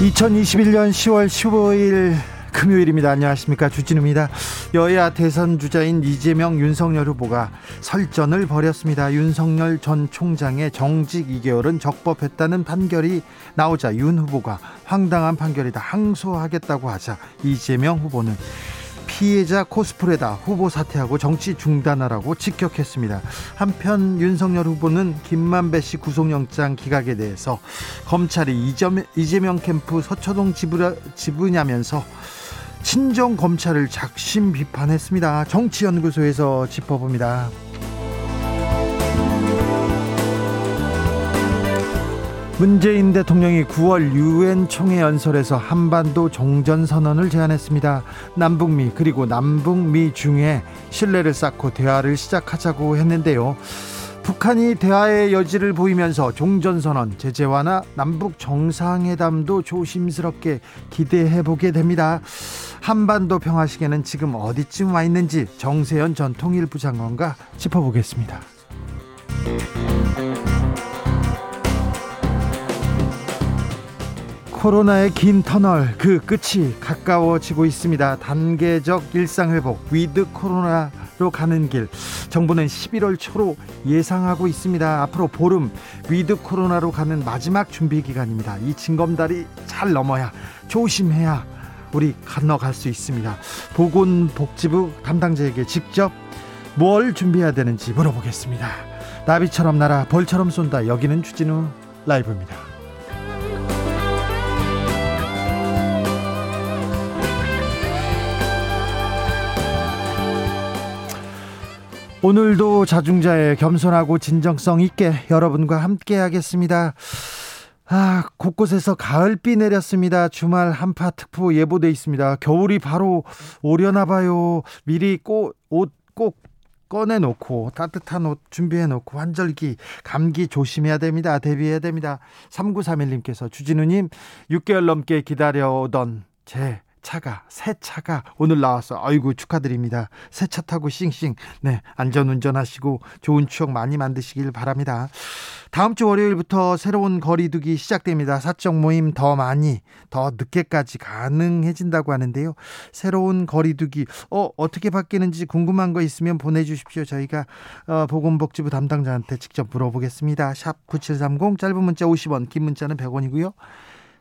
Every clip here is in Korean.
2021년 10월 15일 금요일입니다. 안녕하십니까. 주진우입니다. 여야 대선 주자인 이재명, 윤석열 후보가 설전을 벌였습니다. 윤석열 전 총장의 정직 2개월은 적법했다는 판결이 나오자 윤 후보가 황당한 판결이다. 항소하겠다고 하자 이재명 후보는 피해자 코스프레다 후보 사퇴하고 정치 중단하라고 직격했습니다. 한편 윤석열 후보는 김만배 씨 구속영장 기각에 대해서 검찰이 이재명 캠프 서초동 지부냐면서 친정 검찰을 작심 비판했습니다. 정치연구소에서 짚어봅니다. 문재인 대통령이 9월 유엔 총회 연설에서 한반도 종전 선언을 제안했습니다. 남북미 그리고 남북미 중에 신뢰를 쌓고 대화를 시작하자고 했는데요. 북한이 대화의 여지를 보이면서 종전 선언, 제재 완화, 남북 정상회담도 조심스럽게 기대해 보게 됩니다. 한반도 평화 시계는 지금 어디쯤 와 있는지 정세현 전 통일부 장관과 짚어보겠습니다. 코로나의 긴 터널 그 끝이 가까워지고 있습니다. 단계적 일상 회복 위드 코로나로 가는 길 정부는 11월 초로 예상하고 있습니다. 앞으로 보름 위드 코로나로 가는 마지막 준비 기간입니다. 이 징검다리 잘 넘어야 조심해야 우리 건너갈 수 있습니다. 보건복지부 담당자에게 직접 뭘 준비해야 되는지 물어보겠습니다. 나비처럼 날아 벌처럼 쏜다. 여기는 주진우 라이브입니다. 오늘도 자중자의 겸손하고 진정성 있게 여러분과 함께 하겠습니다. 아, 곳곳에서 가을비 내렸습니다. 주말 한파 특보 예보돼 있습니다. 겨울이 바로 오려나 봐요. 미리 꽃, 옷 꼭 꺼내 놓고 따뜻한 옷 준비해 놓고 환절기 감기 조심해야 됩니다. 대비해야 됩니다. 3931님께서 주진우 님 6개월 넘게 기다려오던 제 차가 새 차가 오늘 나왔어. 아이고 축하드립니다. 새 차 타고 싱싱 네 안전 운전하시고 좋은 추억 많이 만드시길 바랍니다. 다음 주 월요일부터 새로운 거리두기 시작됩니다. 사적 모임 더 많이 더 늦게까지 가능해진다고 하는데요. 새로운 거리두기 어 어떻게 바뀌는지 궁금한 거 있으면 보내 주십시오. 저희가 어, 보건복지부 담당자한테 직접 물어보겠습니다. 샵 #9730 짧은 문자 50원, 긴 문자는 100원이고요.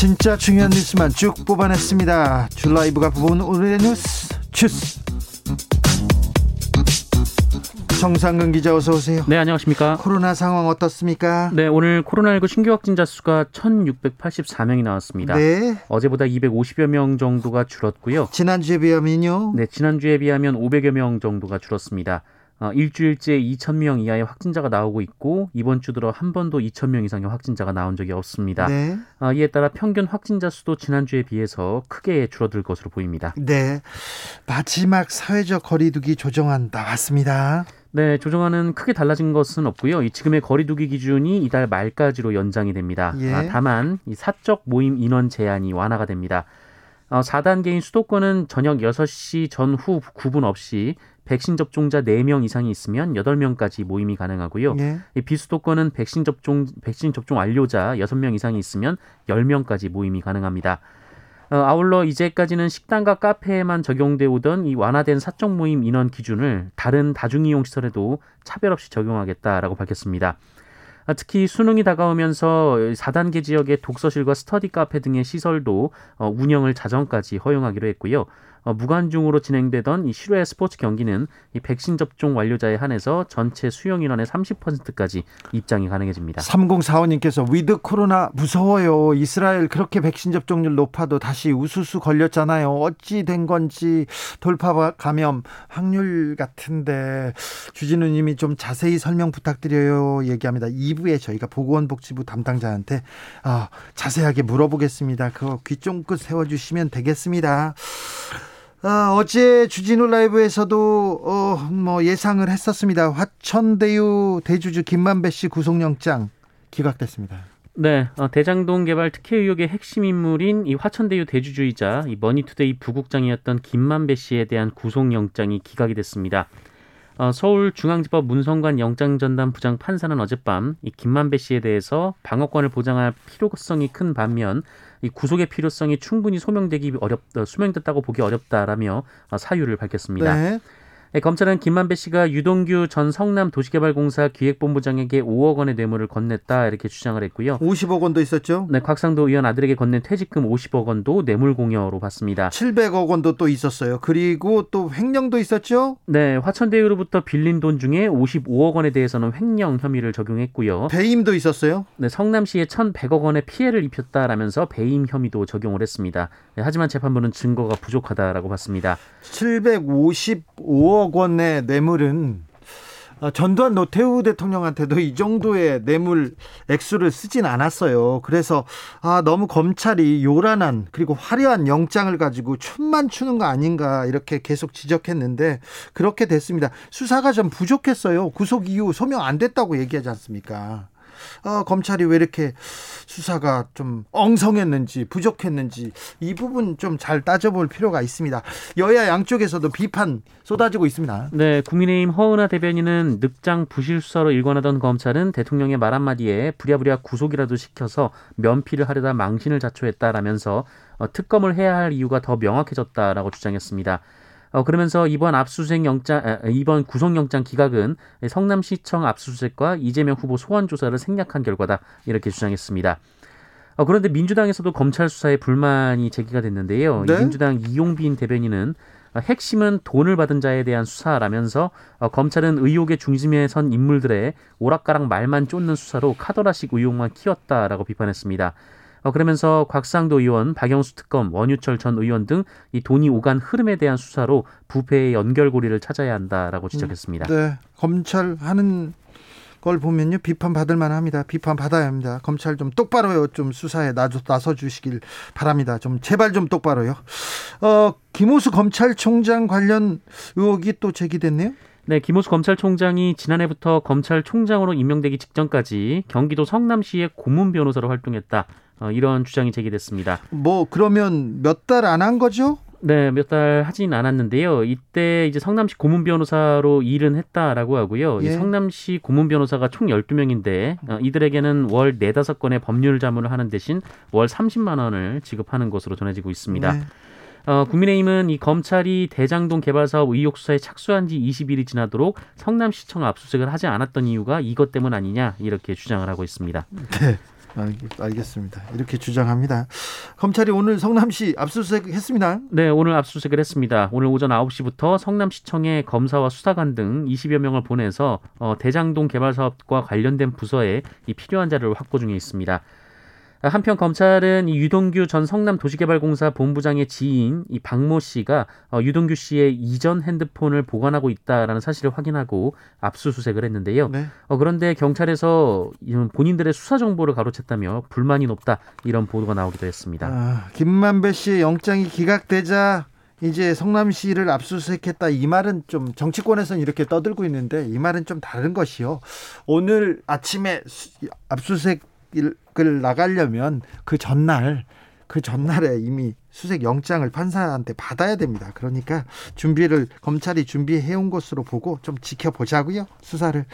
진짜 중요한 뉴스만 쭉 뽑아냈습니다. 줄라이브가 뽑은 오늘의 뉴스 주스. 정상근 기자 어서 오세요. 네, 안녕하십니까? 코로나 상황 어떻습니까? 네, 오늘 코로나19 신규 확진자 수가 1,684명이 나왔습니다. 네. 어제보다 250여 명 정도가 줄었고요. 지난주에 비하면요? 네, 지난주에 비하면 500여 명 정도가 줄었습니다. 어, 일주일째 2,000명 이하의 확진자가 나오고 있고 이번 주 들어 한 번도 2,000명 이상의 확진자가 나온 적이 없습니다. 네. 어, 이에 따라 평균 확진자 수도 지난주에 비해서 크게 줄어들 것으로 보입니다. 네. 마지막 사회적 거리두기 조정안 나왔습니다. 네, 조정안은 크게 달라진 것은 없고요. 이 지금의 거리두기 기준이 이달 말까지로 연장이 됩니다. 예. 아, 다만 이 사적 모임 인원 제한이 완화가 됩니다. 어, 4단계인 수도권은 저녁 6시 전후 구분 없이 백신 접종자 4명 이상이 있으면 8명까지 모임이 가능하고요. 네. 비수도권은 백신 접종 백신 접종 완료자 6명 이상이 있으면 10명까지 모임이 가능합니다. 어, 아울러 이제까지는 식당과 카페에만 적용돼 오던 이 완화된 사적 모임 인원 기준을 다른 다중이용 시설에도 차별 없이 적용하겠다라고 밝혔습니다. 아, 특히 수능이 다가오면서 4단계 지역의 독서실과 스터디 카페 등의 시설도 어, 운영을 자정까지 허용하기로 했고요. 어, 무관중으로 진행되던 이 실외 스포츠 경기는 이 백신 접종 완료자에 한해서 전체 수용 인원의 30%까지 입장이 가능해집니다. 3045님께서 위드 코로나 무서워요. 이스라엘 그렇게 백신 접종률 높아도 다시 우수수 걸렸잖아요. 어찌 된 건지 돌파 감염 확률 같은데 주진우 님이 좀 자세히 설명 부탁드려요. 얘기합니다. 2부에 저희가 보건복지부 담당자한테 어, 자세하게 물어보겠습니다. 그거 귀 쫑긋 세워주시면 되겠습니다. 아, 어제 주진우 라이브에서도 어, 뭐 예상을 했었습니다. 화천대유 대주주 김만배 씨 구속영장 기각됐습니다. 네, 어, 대장동 개발 특혜 의혹의 핵심 인물인 이 화천대유 대주주이자 이 머니투데이 부국장이었던 김만배 씨에 대한 구속영장이 기각이 됐습니다. 어, 서울중앙지법 문성관 영장전담 부장 판사는 어젯밤 이 김만배 씨에 대해서 방어권을 보장할 필요성이 큰 반면 이 구속의 필요성이 충분히 소명되기 어렵 다 소명됐다고 보기 어렵다라며 어, 사유를 밝혔습니다. 네. 네, 검찰은 김만배 씨가 유동규 전 성남 도시개발공사 기획본부장에게 5억 원의 뇌물을 건넸다 이렇게 주장을 했고요. 50억 원도 있었죠? 네, 곽상도 의원 아들에게 건넨 퇴직금 50억 원도 뇌물 공여로 봤습니다. 700억 원도 또 있었어요. 그리고 또 횡령도 있었죠? 네, 화천대유로부터 빌린 돈 중에 55억 원에 대해서는 횡령 혐의를 적용했고요. 배임도 있었어요? 네, 성남시에 1,100억 원의 피해를 입혔다라면서 배임 혐의도 적용을 했습니다. 네, 하지만 재판부는 증거가 부족하다라고 봤습니다. 755억 5억 원의 뇌물은 어, 전두환 노태우 대통령한테도 이 정도의 뇌물 액수를 쓰진 않았어요. 그래서 아 너무 검찰이 요란한 그리고 화려한 영장을 가지고 춤만 추는 거 아닌가 이렇게 계속 지적했는데 그렇게 됐습니다. 수사가 좀 부족했어요. 구속 이후 소명 안 됐다고 얘기하지 않습니까? 어, 검찰이 왜 이렇게 수사가 좀 엉성했는지 부족했는지 이 부분 좀 잘 따져볼 필요가 있습니다. 여야 양쪽에서도 비판 쏟아지고 있습니다. 네, 국민의힘 허은하 대변인은 늑장 부실 수사로 일관하던 검찰은 대통령의 말 한마디에 부랴부랴 구속이라도 시켜서 면피를 하려다 망신을 자초했다라면서 어, 특검을 해야 할 이유가 더 명확해졌다라고 주장했습니다. 어, 그러면서 이번 압수수색 영장, 이번 구속영장 기각은 성남시청 압수수색과 이재명 후보 소환 조사를 생략한 결과다 이렇게 주장했습니다. 어, 그런데 민주당에서도 검찰 수사에 불만이 제기가 됐는데요. 네? 민주당 이용빈 대변인은 핵심은 돈을 받은 자에 대한 수사라면서 어, 검찰은 의혹의 중심에 선 인물들의 오락가락 말만 쫓는 수사로 카더라식 의혹만 키웠다라고 비판했습니다. 어, 그러면서 곽상도 의원, 박영수 특검, 원유철 전 의원 등 이 돈이 오간 흐름에 대한 수사로 부패의 연결고리를 찾아야 한다라고 지적했습니다. 네, 검찰 하는 걸 보면요 비판 받을 만합니다. 비판 받아야 합니다. 검찰 좀 똑바로요. 좀 수사에 나서 주시길 바랍니다. 좀 제발 좀 똑바로요. 어 김호수 검찰총장 관련 의혹이 또 제기됐네요. 네, 김호수 검찰총장이 지난해부터 검찰총장으로 임명되기 직전까지 경기도 성남시의 고문 변호사로 활동했다. 어, 이런 주장이 제기됐습니다. 뭐 그러면 몇 달 안 한 거죠? 네, 몇 달 하진 않았는데요. 이때 이제 성남시 고문 변호사로 일은 했다라고 하고요. 예. 이 성남시 고문 변호사가 총 12명인데 어, 이들에게는 월 4, 5건의 법률 자문을 하는 대신 월 30만 원을 지급하는 것으로 전해지고 있습니다. 네. 어, 국민의힘은 이 검찰이 대장동 개발 사업 의혹 수사에 착수한 지 20일이 지나도록 성남시청 압수수색을 하지 않았던 이유가 이것 때문 아니냐 이렇게 주장을 하고 있습니다. 네. 알겠습니다. 이렇게 주장합니다. 검찰이 오늘 성남시 압수수색 했습니다. 네, 오늘 압수수색을 했습니다. 오늘 오전 9시부터 성남시청에 검사와 수사관 등 20여 명을 보내서 어, 대장동 개발 사업과 관련된 부서에 이 필요한 자료를 확보 중에 있습니다. 한편 검찰은 이 유동규 전 성남도시개발공사 본부장의 지인 이 박모 씨가 어, 유동규 씨의 이전 핸드폰을 보관하고 있다라는 사실을 확인하고 압수수색을 했는데요. 네. 어, 그런데 경찰에서 본인들의 수사 정보를 가로챘다며 불만이 높다 이런 보도가 나오기도 했습니다. 아, 김만배 씨의 영장이 기각되자 이제 성남시를 압수수색했다 이 말은 좀 정치권에서는 이렇게 떠들고 있는데 이 말은 좀 다른 것이요. 오늘 아침에 압수수색 을 나가려면 그 전날 그 전날에 이미 수색 영장을 판사한테 받아야 됩니다. 그러니까 준비를 검찰이 준비해 온 것으로 보고 좀 지켜보자고요. 수사를.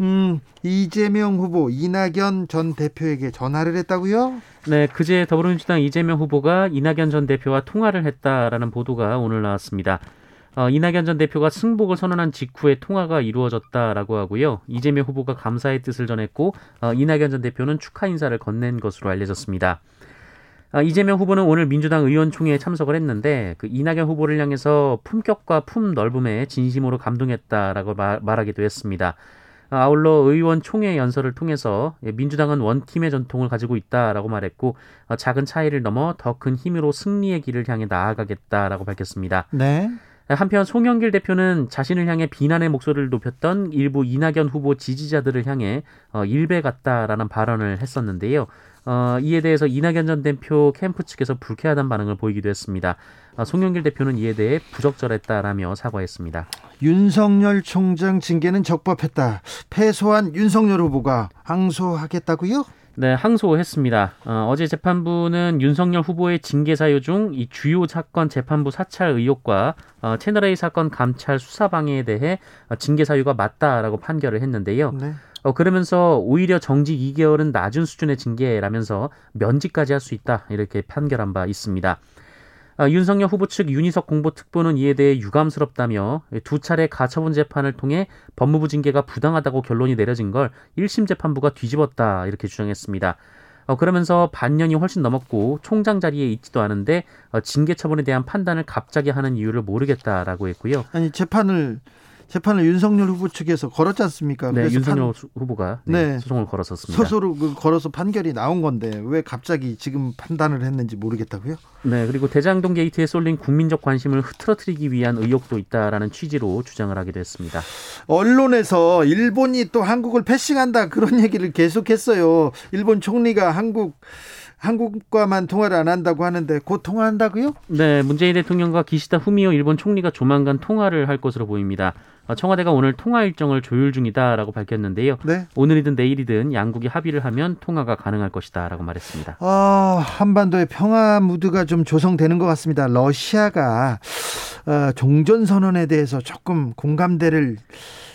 음, 이재명 후보 이낙연 전 대표에게 전화를 했다고요? 네, 그제 더불어민주당 이재명 후보가 이낙연 전 대표와 통화를 했다라는 보도가 오늘 나왔습니다. 어, 이낙연 전 대표가 승복을 선언한 직후에 통화가 이루어졌다라고 하고요. 이재명 후보가 감사의 뜻을 전했고 어, 이낙연 전 대표는 축하 인사를 건넨 것으로 알려졌습니다. 어, 이재명 후보는 오늘 민주당 의원총회에 참석을 했는데 그 이낙연 후보를 향해서 품격과 품 넓음에 진심으로 감동했다라고 말, 말하기도 했습니다. 어, 아울러 의원 총회 연설을 통해서 민주당은 원팀의 전통을 가지고 있다라고 말했고 어, 작은 차이를 넘어 더 큰 힘으로 승리의 길을 향해 나아가겠다라고 밝혔습니다. 네. 한편 송영길 대표는 자신을 향해 비난의 목소리를 높였던 일부 이낙연 후보 지지자들을 향해 어, 일배 같다라는 발언을 했었는데요. 어, 이에 대해서 이낙연 전 대표 캠프 측에서 불쾌하다는 반응을 보이기도 했습니다. 어, 송영길 대표는 이에 대해 부적절했다라며 사과했습니다. 윤석열 총장 징계는 적법했다. 패소한 윤석열 후보가 항소하겠다고요? 네, 항소했습니다. 어, 제 재판부는 윤석열 후보의 징계 사유 중 이 주요 사건 재판부 사찰 의혹과 어, 채널A 사건 감찰 수사 방해에 대해 어, 징계 사유가 맞다라고 판결을 했는데요. 네. 어, 그러면서 오히려 정직 2개월은 낮은 수준의 징계라면서 면직까지 할 수 있다 이렇게 판결한 바 있습니다. 아, 윤석열 후보 측 윤희석 공보특보는 이에 대해 유감스럽다며 두 차례 가처분 재판을 통해 법무부 징계가 부당하다고 결론이 내려진 걸 1심 재판부가 뒤집었다 이렇게 주장했습니다. 어, 그러면서 반년이 훨씬 넘었고 총장 자리에 있지도 않은데 어, 징계 처분에 대한 판단을 갑자기 하는 이유를 모르겠다라고 했고요. 아니 재판을 재판을 윤석열 후보 측에서 걸었지 않습니까? 네, 윤석열 판... 후보가 네, 네, 소송을 걸었었습니다. 스스로 그 걸어서 판결이 나온 건데 왜 갑자기 지금 판단을 했는지 모르겠다고요? 네, 그리고 대장동 게이트에 쏠린 국민적 관심을 흐트러뜨리기 위한 의혹도 있다라는 취지로 주장을 하기도 했습니다. 언론에서 일본이 또 한국을 패싱한다 그런 얘기를 계속했어요. 일본 총리가 한국 한국과만 통화를 안 한다고 하는데 곧 통화한다고요? 네, 문재인 대통령과 기시다 후미오 일본 총리가 조만간 통화를 할 것으로 보입니다. 어, 청와대가 오늘 통화 일정을 조율 중이다라고 밝혔는데요. 네? 오늘이든 내일이든 양국이 합의를 하면 통화가 가능할 것이다라고 말했습니다. 어, 한반도의 평화 무드가 좀 조성되는 것 같습니다. 러시아가 어, 종전 선언에 대해서 조금 공감대를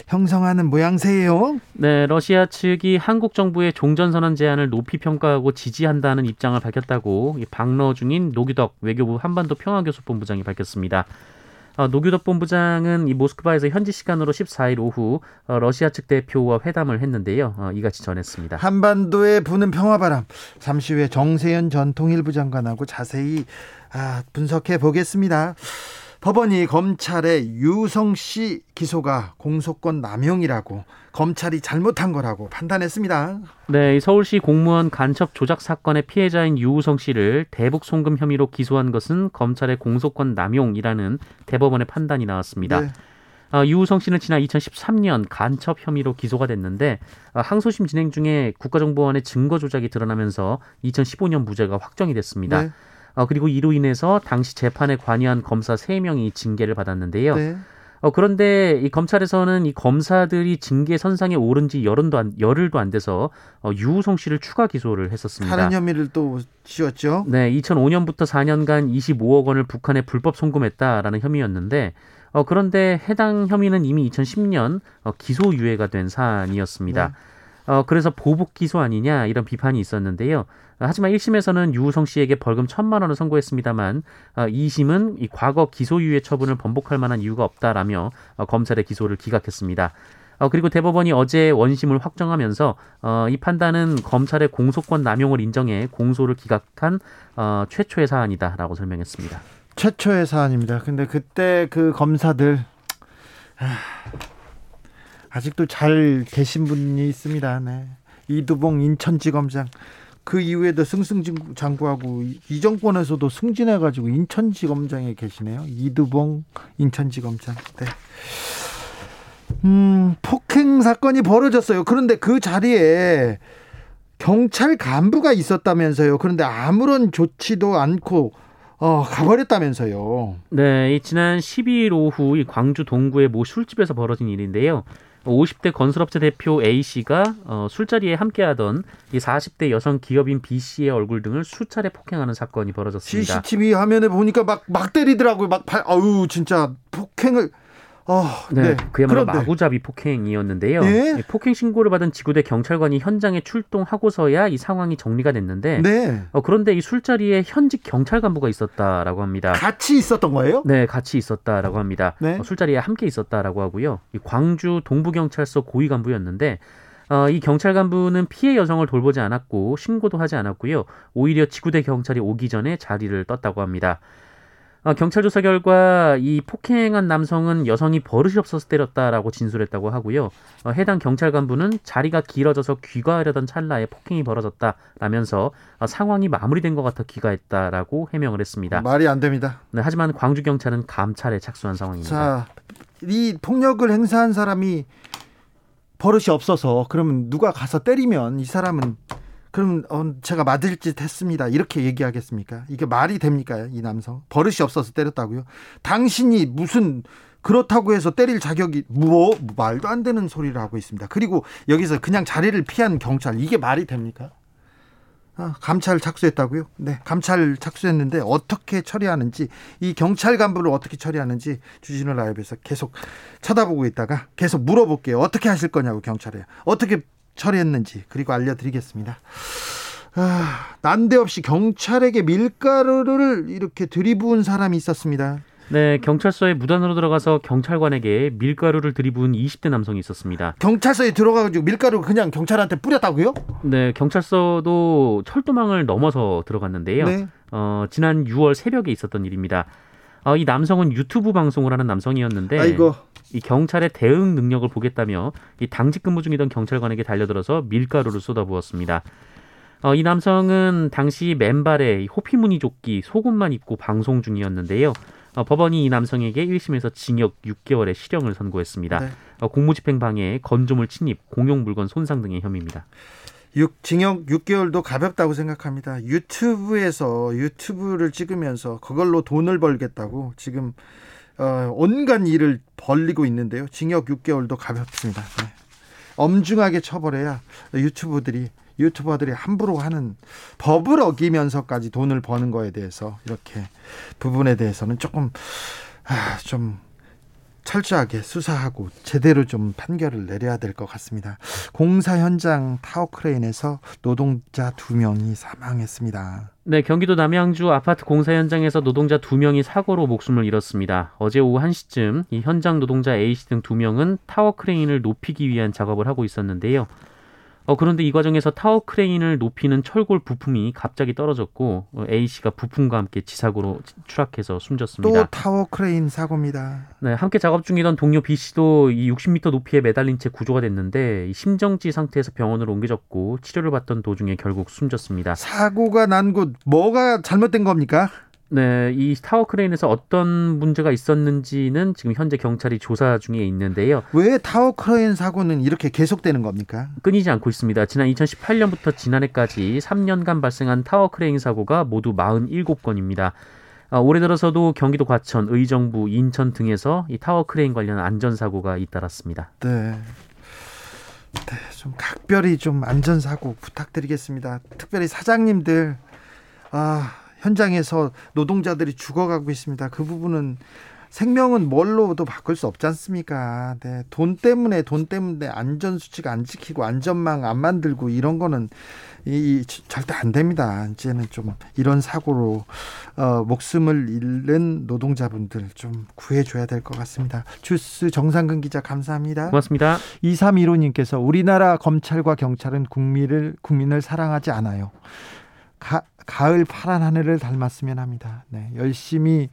형성하는 모양새예요. 네, 러시아 측이 한국 정부의 종전선언 제안을 높이 평가하고 지지한다는 입장을 밝혔다고 방러 중인 노규덕 외교부 한반도 평화교섭 본부장이 밝혔습니다. 어, 노규덕 본부장은 이 모스크바에서 현지 시간으로 14일 오후 어, 러시아 측 대표와 회담을 했는데요. 어, 이같이 전했습니다. 한반도에 부는 평화바람 잠시 후에 정세현 전 통일부 장관하고 자세히 아, 분석해 보겠습니다. 법원이 검찰의 유성 씨 기소가 공소권 남용이라고 검찰이 잘못한 거라고 판단했습니다. 네, 서울시 공무원 간첩 조작 사건의 피해자인 유우성 씨를 대북 송금 혐의로 기소한 것은 검찰의 공소권 남용이라는 대법원의 판단이 나왔습니다. 네. 어, 유우성 씨는 지난 2013년 간첩 혐의로 기소가 됐는데 어, 항소심 진행 중에 국가정보원의 증거 조작이 드러나면서 2015년 무죄가 확정이 됐습니다. 네. 어, 그리고 이로 인해서 당시 재판에 관여한 검사 3명이 징계를 받았는데요. 네. 어, 그런데 이 검찰에서는 이 검사들이 징계 선상에 오른 지 열흘도 안, 열흘도 안 돼서 어, 유우성 씨를 추가 기소를 했었습니다. 다른 혐의를 또 지었죠? 네, 2005년부터 4년간 25억 원을 북한에 불법 송금했다라는 혐의였는데 어, 그런데 해당 혐의는 이미 2010년 어, 기소유예가 된 사안이었습니다. 네. 어, 그래서 보복 기소 아니냐 이런 비판이 있었는데요. 하지만 1심에서는 유우성 씨에게 벌금 1천만 원을 선고했습니다만 어, 2심은 이 과거 기소유예 처분을 번복할 만한 이유가 없다라며 어, 검찰의 기소를 기각했습니다. 어, 그리고 대법원이 어제 원심을 확정하면서 어, 이 판단은 검찰의 공소권 남용을 인정해 공소를 기각한 어, 최초의 사안이다라고 설명했습니다. 최초의 사안입니다. 근데 그때 그 검사들 하... 아직도 잘 계신 분이 있습니다. 네. 이두봉 인천지검장 그 이후에도 승승장구하고 이 정권에서도 승진해가지고 인천지검장에 계시네요. 이두봉 인천지검장. 네. 음, 폭행 사건이 벌어졌어요. 그런데 그 자리에 경찰 간부가 있었다면서요. 그런데 아무런 조치도 않고 어, 가버렸다면서요. 네, 지난 12일 오후 이 광주 동구의 모 술집에서 벌어진 일인데요. 50대 건설업체 대표 A 씨가 어, 술자리에 함께하던 이 40대 여성 기업인 B 씨의 얼굴 등을 수차례 폭행하는 사건이 벌어졌습니다. CCTV 화면에 보니까 막 막 때리더라고요. 막 발, 아유 진짜 폭행을 어, 네, 네. 그야말로 그런데. 마구잡이 폭행이었는데요. 네? 폭행 신고를 받은 지구대 경찰관이 현장에 출동하고서야 이 상황이 정리가 됐는데, 네. 어, 그런데 이 술자리에 현직 경찰 간부가 있었다라고 합니다. 같이 있었던 거예요? 네, 같이 있었다라고 합니다. 네. 어, 술자리에 함께 있었다라고 하고요. 이 광주 동부경찰서 고위 간부였는데. 어, 이 경찰 간부는 피해 여성을 돌보지 않았고 신고도 하지 않았고요. 오히려 지구대 경찰이 오기 전에 자리를 떴다고 합니다. 어, 경찰 조사 결과 이 폭행한 남성은 여성이 버릇이 없어서 때렸다라고 진술했다고 하고요. 어, 해당 경찰 간부는 자리가 길어져서 귀가하려던 찰나에 폭행이 벌어졌다라면서 어, 상황이 마무리된 것 같아 귀가했다라고 해명을 했습니다. 말이 안 됩니다. 네, 하지만 광주 경찰은 감찰에 착수한 상황입니다. 자, 이 폭력을 행사한 사람이 버릇이 없어서 그러면 누가 가서 때리면 이 사람은 그럼 어, 제가 맞을 짓 했습니다. 이렇게 얘기하겠습니까? 이게 말이 됩니까? 이 남성 버릇이 없어서 때렸다고요? 당신이 무슨 그렇다고 해서 때릴 자격이 뭐 말도 안 되는 소리를 하고 있습니다. 그리고 여기서 그냥 자리를 피한 경찰 이게 말이 됩니까? 아, 감찰 착수했다고요? 네, 감찰 착수했는데 어떻게 처리하는지 이 경찰 간부를 어떻게 처리하는지 주진우 라이브에서 계속 쳐다보고 있다가 계속 물어볼게요. 어떻게 하실 거냐고 경찰에 어떻게 처리했는지 그리고 알려드리겠습니다. 아, 난데없이 경찰에게 밀가루를 이렇게 들이부은 사람이 있었습니다. 네, 경찰서에 무단으로 들어가서 경찰관에게 밀가루를 들이부은 20대 남성이 있었습니다. 경찰서에 들어가가지고 밀가루 그냥 경찰한테 뿌렸다고요? 네, 경찰서도 철도망을 넘어서 들어갔는데요. 네. 어, 지난 6월 새벽에 있었던 일입니다. 어, 이 남성은 유튜브 방송을 하는 남성이었는데 아이고. 이 경찰의 대응 능력을 보겠다며 이 당직 근무 중이던 경찰관에게 달려들어서 밀가루를 쏟아부었습니다. 어, 이 남성은 당시 맨발에 호피 무늬 조끼, 속옷만 입고 방송 중이었는데요. 어, 법원이 이 남성에게 1심에서 징역 6개월의 실형을 선고했습니다. 네. 어, 공무집행 방해, 건조물 침입, 공용 물건 손상 등의 혐의입니다. 6, 징역 6개월도 가볍다고 생각합니다. 유튜브에서 유튜브를 찍으면서 그걸로 돈을 벌겠다고 지금 어, 온갖 일을 벌리고 있는데요. 징역 6개월도 가볍습니다. 네. 엄중하게 처벌해야 유튜브들이 유튜버들이 함부로 하는 법을 어기면서까지 돈을 버는 거에 대해서 이렇게 부분에 대해서는 조금 아, 좀 철저하게 수사하고 제대로 좀 판결을 내려야 될 것 같습니다. 공사 현장 타워 크레인에서 노동자 두 명이 사망했습니다. 네, 경기도 남양주 아파트 공사 현장에서 노동자 두 명이 사고로 목숨을 잃었습니다. 어제 오후 1시쯤 이 현장 노동자 A씨 등 두 명은 타워 크레인을 높이기 위한 작업을 하고 있었는데요. 어, 그런데 이 과정에서 타워 크레인을 높이는 철골 부품이 갑자기 떨어졌고 어, A 씨가 부품과 함께 지상으로 추락해서 숨졌습니다. 또 타워 크레인 사고입니다. 네, 함께 작업 중이던 동료 B 씨도 이 60m 높이에 매달린 채 구조가 됐는데 심정지 상태에서 병원으로 옮겨졌고 치료를 받던 도중에 결국 숨졌습니다. 사고가 난 곳 뭐가 잘못된 겁니까? 네, 이 타워 크레인에서 어떤 문제가 있었는지는 지금 현재 경찰이 조사 중에 있는데요. 왜 타워 크레인 사고는 이렇게 계속되는 겁니까? 끊이지 않고 있습니다. 지난 2018년부터 지난해까지 3년간 발생한 타워 크레인 사고가 모두 47건입니다. 아, 올해 들어서도 경기도 과천, 의정부, 인천 등에서 이 타워 크레인 관련 안전 사고가 잇따랐습니다. 네. 네, 좀 각별히 좀 안전 사고 부탁드리겠습니다. 특별히 사장님들, 아, 현장에서 노동자들이 죽어가고 있습니다. 그 부분은 생명은 뭘로도 바꿀 수 없지 않습니까? 네, 돈 때문에 돈 때문에 안전 수칙 안 지키고 안전망 안 만들고 이런 거는 이, 이 절대 안 됩니다. 이제는 좀 이런 사고로 어, 목숨을 잃는 노동자분들 좀 구해줘야 될 것 같습니다. 주스 정상근 기자 감사합니다. 고맙습니다. 2315님께서 우리나라 검찰과 경찰은 국민을 국민을 사랑하지 않아요. 가, 가을 파란 하늘을 닮았으면 합니다. 네, 열심히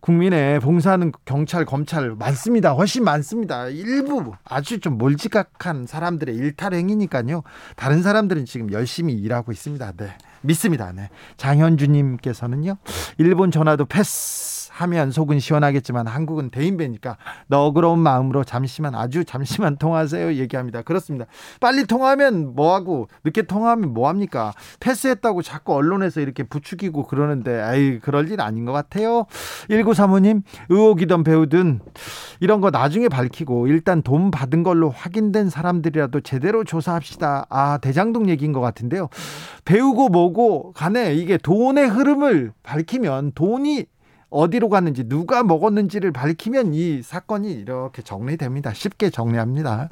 국민의 봉사하는 경찰, 검찰 많습니다. 훨씬 많습니다. 일부 아주 좀 몰지각한 사람들의 일탈행위니까요. 다른 사람들은 지금 열심히 일하고 있습니다. 네, 믿습니다. 네. 장현주님께서는요, 일본 전화도 패스. 하면 속은 시원하겠지만 한국은 대인배니까 너그러운 마음으로 잠시만 아주 잠시만 통화하세요 얘기합니다. 그렇습니다. 빨리 통화하면 뭐하고 늦게 통화하면 뭐합니까? 패스했다고 자꾸 언론에서 이렇게 부추기고 그러는데 아이 그럴 일 아닌 것 같아요. 1935님 의혹이던 배우든 이런 거 나중에 밝히고 일단 돈 받은 걸로 확인된 사람들이라도 제대로 조사합시다. 아 대장동 얘기인 것 같은데요. 배우고 뭐고 간에 이게 돈의 흐름을 밝히면 돈이 어디로 갔는지 누가 먹었는지를 밝히면 이 사건이 이렇게 정리됩니다. 쉽게 정리합니다.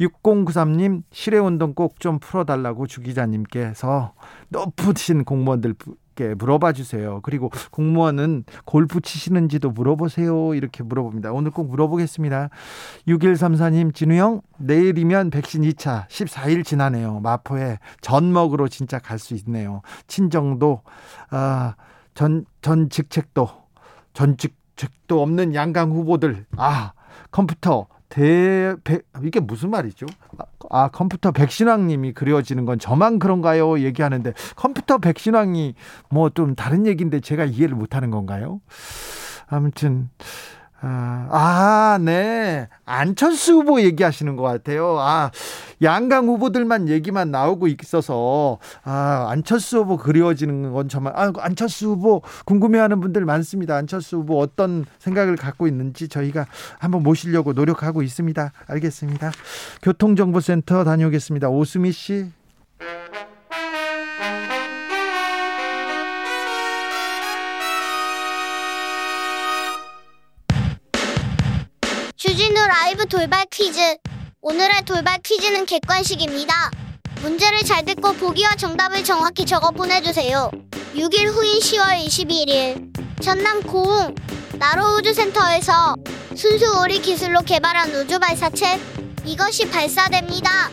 6093님 실외운동 꼭 좀 풀어달라고 주 기자님께서 높으신 공무원들 께 물어봐 주세요. 그리고 공무원은 골프 치시는지도 물어보세요. 이렇게 물어봅니다. 오늘 꼭 물어보겠습니다. 6134님, 진우 형, 내일이면 백신 2차 14일 지나네요. 마포에 전 먹으러 진짜 갈 수 있네요. 친정도, 아, 전, 전 직책도, 전 직책도 없는 양강 후보들, 아, 컴퓨터, 대, 배, 이게 무슨 말이죠? 아, 컴퓨터 백신왕님이 그려지는 건 저만 그런가요? 얘기하는데 컴퓨터 백신왕이 뭐 좀 다른 얘기인데 제가 이해를 못하는 건가요? 아무튼 아, 아, 네. 안철수 후보 얘기하시는 것 같아요. 아, 양강 후보들만 얘기만 나오고 있어서, 아, 안철수 후보 그리워지는 건 정말, 아, 안철수 후보 궁금해하는 분들 많습니다. 안철수 후보 어떤 생각을 갖고 있는지 저희가 한번 모시려고 노력하고 있습니다. 알겠습니다. 교통정보센터 다녀오겠습니다. 오수미 씨. 라이브 돌발 퀴즈. 오늘의 돌발 퀴즈는 객관식입니다. 문제를 잘 듣고 보기와 정답을 정확히 적어 보내주세요. 6일 후인 10월 21일 전남 고흥 나로우주센터에서 순수 오리 기술로 개발한 우주 발사체 이것이 발사됩니다.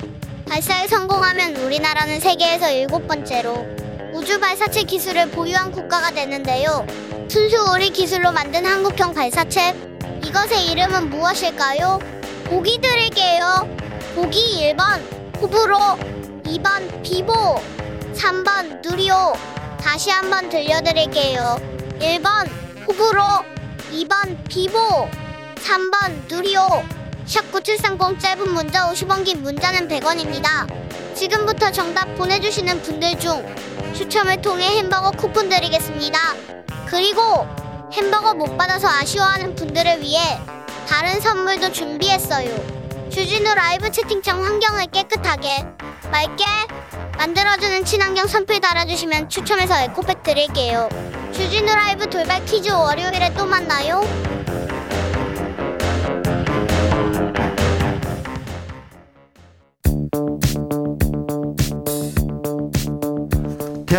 발사에 성공하면 우리나라는 세계에서 일곱 번째로 우주 발사체 기술을 보유한 국가가 되는데요. 순수 오리 기술로 만든 한국형 발사체 이것의 이름은 무엇일까요? 보기 드릴게요. 보기 1번 호불호, 2번 비보, 3번 누리호. 다시 한번 들려드릴게요. 1번 호불호, 2번 비보, 3번 누리호. 샵9730 짧은 문자 50원 긴 문자는 100원입니다. 지금부터 정답 보내주시는 분들 중 추첨을 통해 햄버거 쿠폰 드리겠습니다. 그리고 햄버거 못 받아서 아쉬워하는 분들을 위해 다른 선물도 준비했어요. 주진우 라이브 채팅창 환경을 깨끗하게 맑게 만들어주는 친환경 선풀 달아주시면 추첨해서 에코백 드릴게요. 주진우 라이브 돌발 퀴즈 월요일에 또 만나요.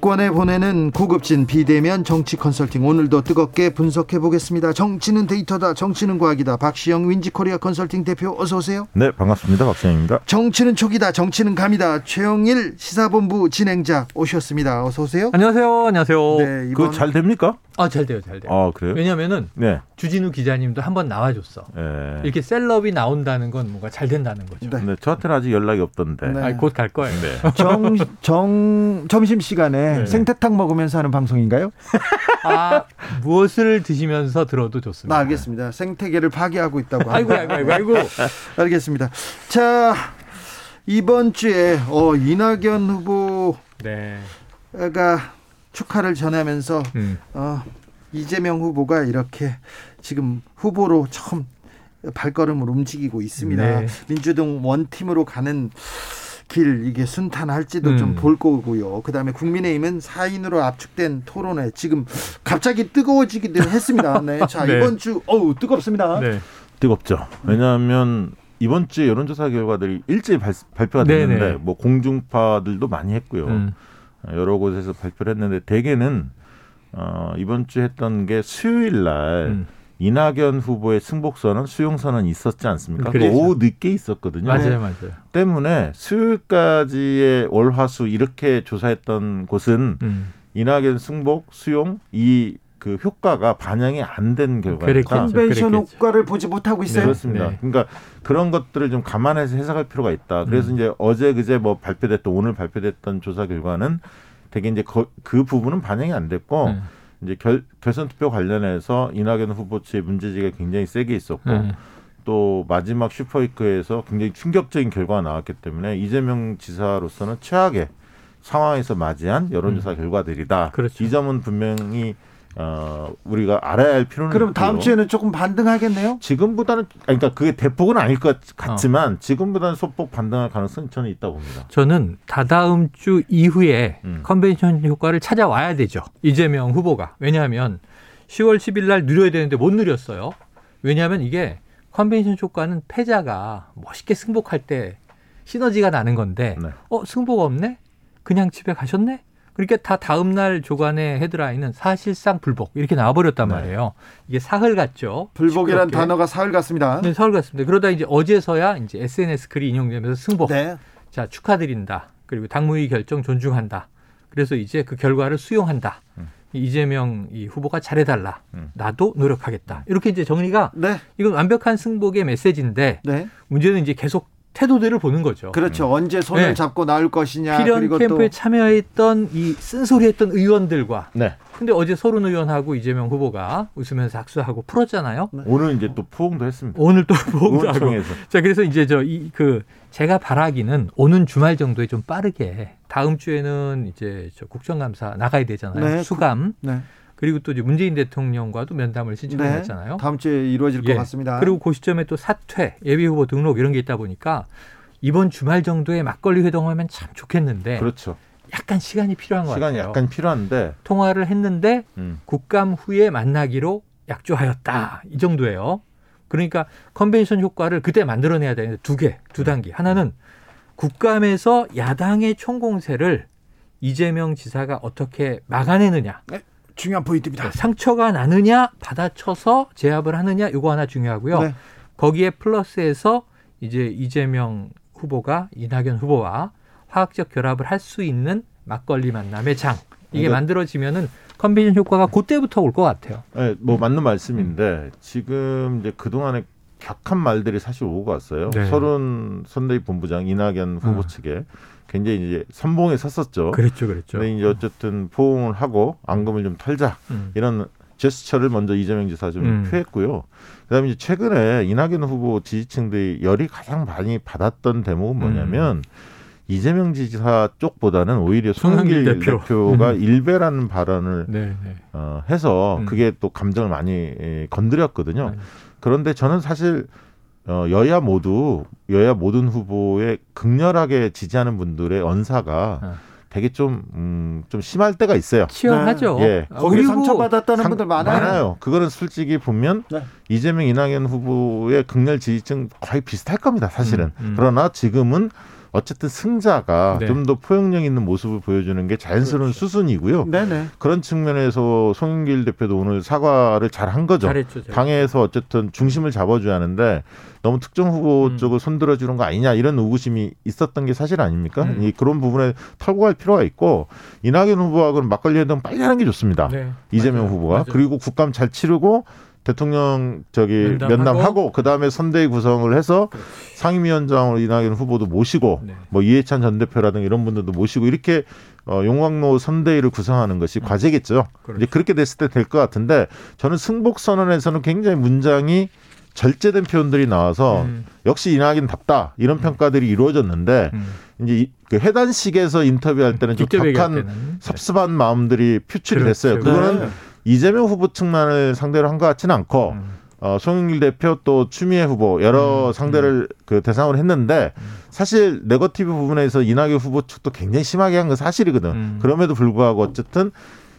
권에 보내는 고급진 비대면 정치 컨설팅 오늘도 뜨겁게 분석해 보겠습니다. 정치는 데이터다. 정치는 과학이다. 박시영 윈지코리아 컨설팅 대표 어서 오세요. 네, 반갑습니다. 박시영입니다. 정치는 촉이다. 정치는 감이다. 최영일 시사본부 진행자 오셨습니다. 어서 오세요. 안녕하세요. 안녕하세요. 네, 이번... 그잘 됩니까? 아, 잘 돼요. 잘 돼요. 아, 그래요? 왜냐면은 네. 주진우 기자님도 한번 나와 줬어. 네. 이렇게 셀럽이 나온다는 건 뭔가 잘 된다는 거죠. 네. 네 저한테는 아직 연락이 없던데. 네. 아, 곧갈 거예요. 네. 정, 정 점심 시간에 네. 생태탕 먹으면서 하는 방송인가요? 아, 무엇을 드시면서 들어도 좋습니다. 아, 알겠습니다. 생태계를 파괴하고 있다고. 아이고, 아이고, 아이고, 아이고. 알겠습니다. 자, 이번 주에 어 이낙연 후보가 네. 축하를 전하면서 음. 어, 이재명 후보가 이렇게 지금 후보로 처음 발걸음을 움직이고 있습니다. 네. 민주당 원팀으로 가는 길 이게 순탄할지도 음. 좀볼 거고요. 그다음에 국민의힘은 4인으로 압축된 토론회 지금 갑자기 뜨거워지기도 했습니다. 네. 자, 네. 이번 주 어우, 뜨겁습니다. 네. 뜨겁죠. 왜냐하면 이번 주에 여론조사 결과들이 일제히 발, 표가 됐는데 네네. 뭐 공중파들도 많이 했고요. 음. 여러 곳에서 발표를 했는데 대개는 어, 이번 주 했던 게 수요일 날 음. 이낙연 후보의 승복선언, 수용선언 있었지 않습니까? 그 오후 늦게 있었거든요. 맞아요, 맞아요. 때문에 수요일까지의 월화수 이렇게 조사했던 곳은 음. 이낙연 승복, 수용 이 그 효과가 반영이 안 된 결과입니다. 컨벤션 효과를 보지 못하고 있어요. 네, 그렇습니다. 네. 그러니까 그런 것들을 좀 감안해서 해석할 필요가 있다. 그래서 음. 이제 어제 그제 뭐 발표됐던 오늘 발표됐던 조사 결과는 되게 이제 거, 그 부분은 반영이 안 됐고 음. 이제 결, 결선 투표 관련해서 이낙연 후보 측의 문제지가 굉장히 세게 있었고 음. 또 마지막 슈퍼위크에서 굉장히 충격적인 결과가 나왔기 때문에 이재명 지사로서는 최악의 상황에서 맞이한 여론조사 음. 결과들이다. 그렇죠. 이 점은 분명히 어, 우리가 알아야 할 필요는 그럼 다음 있고요. 주에는 조금 반등하겠네요? 지금보다는 그러니까 그게 대폭은 아닐 것 같지만 어. 지금보다는 소폭 반등할 가능성이 저는 있다고 봅니다. 저는 다다음 주 이후에 음. 컨벤션 효과를 찾아와야 되죠. 이재명 후보가. 왜냐하면 10월 10일 날 누려야 되는데 못 누렸어요. 왜냐하면 이게 컨벤션 효과는 패자가 멋있게 승복할 때 시너지가 나는 건데 네. 어 승복 없네? 그냥 집에 가셨네? 그러니까 다 다음 날 조간의 헤드라인은 사실상 불복 이렇게 나와버렸단 네. 말이에요. 이게 사흘 같죠. 불복이란 단어가 사흘 같습니다. 네, 사흘 같습니다. 그러다 이제 어제서야 이제 SNS 글이 인용되면서 승복. 네. 자 축하드린다. 그리고 당무위 결정 존중한다. 그래서 이제 그 결과를 수용한다. 음. 이재명 이 후보가 잘해달라. 음. 나도 노력하겠다. 이렇게 이제 정리가 네. 이건 완벽한 승복의 메시지인데 네. 문제는 이제 계속 태도들을 보는 거죠. 그렇죠. 음. 언제 손을 네. 잡고 나올 것이냐. 필연 캠프에 또... 참여했던 이 쓴소리했던 의원들과. 네. 근데 어제 서른 의원하고 이재명 후보가 웃으면서 악수하고 풀었잖아요. 네. 오늘 이제 또 포옹도 했습니다. 오늘 또 포옹도 하고. 자, 그래서 이제 저 이 그 제가 바라기는 오는 주말 정도에 좀 빠르게 다음 주에는 이제 저 국정감사 나가야 되잖아요. 네. 수감. 네. 그리고 또 이제 문재인 대통령과도 면담을 신청했잖아요. 네, 다음 주에 이루어질 예. 것 같습니다. 그리고 그 시점에 또 사퇴, 예비 후보 등록 이런 게 있다 보니까 이번 주말 정도에 막걸리 회동하면 참 좋겠는데. 그렇죠. 약간 시간이 필요한 것 시간이 같아요. 시간이 약간 필요한데 통화를 했는데 음. 국감 후에 만나기로 약조하였다 이 정도예요. 그러니까 컨벤션 효과를 그때 만들어내야 되는데 두 개, 두 단계. 하나는 국감에서 야당의 총공세를 이재명 지사가 어떻게 막아내느냐. 네. 중요한 포인트입니다. 네, 상처가 나느냐 받아쳐서 제압을 하느냐 이거 하나 중요하고요. 네. 거기에 플러스해서 이제 이재명 후보가 이낙연 후보와 화학적 결합을 할 수 있는 막걸리 만남의 장 이게 네. 만들어지면은 컨벤션 효과가 그때부터 올 것 같아요. 네, 뭐 맞는 말씀인데 음. 지금 이제 그 동안에 격한 말들이 사실 오고 갔어요. 네. 서른 선대위 본부장 이낙연 후보 음. 측에 굉장히 이제 선봉에 섰었죠. 그렇죠, 그렇죠. 근데 이제 어쨌든 포옹을 하고 앙금을 좀 털자 음. 이런 제스처를 먼저 이재명 지사 좀 음. 표했고요. 그다음에 이제 최근에 이낙연 후보 지지층들이 열이 가장 많이 받았던 대목은 뭐냐면 음. 이재명 지사 쪽보다는 오히려 송영길 대표. 가 음. 일배라는 발언을 네, 네. 어, 해서 음. 그게 또 감정을 많이 예, 건드렸거든요. 네. 그런데 저는 사실 어, 여야 모두 여야 모든 후보에 극렬하게 지지하는 분들의 언사가 어. 되게 좀, 음, 좀 심할 때가 있어요. 치열하죠. 네. 예. 거기 상처받았다는 상, 분들 많아요. 많아요. 그거는 솔직히 보면 네. 이재명, 이낙연 후보의 극렬 지지층 거의 비슷할 겁니다, 사실은. 음, 음. 그러나 지금은 어쨌든 승자가 네. 좀더 포용력 있는 모습을 보여주는 게 자연스러운 그렇죠. 수순이고요. 네네. 그런 측면에서 송영길 대표도 오늘 사과를 잘 한 거죠. 잘했죠. 당에서 어쨌든 중심을 잡아줘야 하는데 너무 특정 후보 음. 쪽을 손들어 주는 거 아니냐 이런 의구심이 있었던 게 사실 아닙니까? 음. 이 그런 부분에 털고 갈 필요가 있고 이낙연 후보하고는 막걸리 회동 빨리 하는 게 좋습니다. 네. 이재명 맞아요. 후보가 맞아요. 그리고 국감 잘 치르고 대통령 저기 면담하고, 면담하고 그다음에 선대위 구성을 해서 그렇지. 상임위원장으로 이낙연 후보도 모시고 네. 뭐 이해찬 전 대표라든가 이런 분들도 모시고 이렇게 어, 용광로 선대위를 구성하는 것이 음. 과제겠죠. 그렇죠. 이제 그렇게 됐을 때 될 것 같은데 저는 승복 선언에서는 굉장히 문장이 절제된 표현들이 나와서 음. 역시 이낙연답다 이런 음. 평가들이 이루어졌는데 음. 이제 그 해단식에서 인터뷰할 때는 좀 격한 섭섭한 마음들이 표출이 그렇죠. 됐어요. 그거는 네. 이재명 후보 측만을 상대로 한 것 같지는 않고 음. 어, 송영길 대표 또 추미애 후보 여러 음. 상대를 음. 그 대상으로 했는데 음. 사실 네거티브 부분에서 이낙연 후보 측도 굉장히 심하게 한 건 사실이거든. 음. 그럼에도 불구하고 어쨌든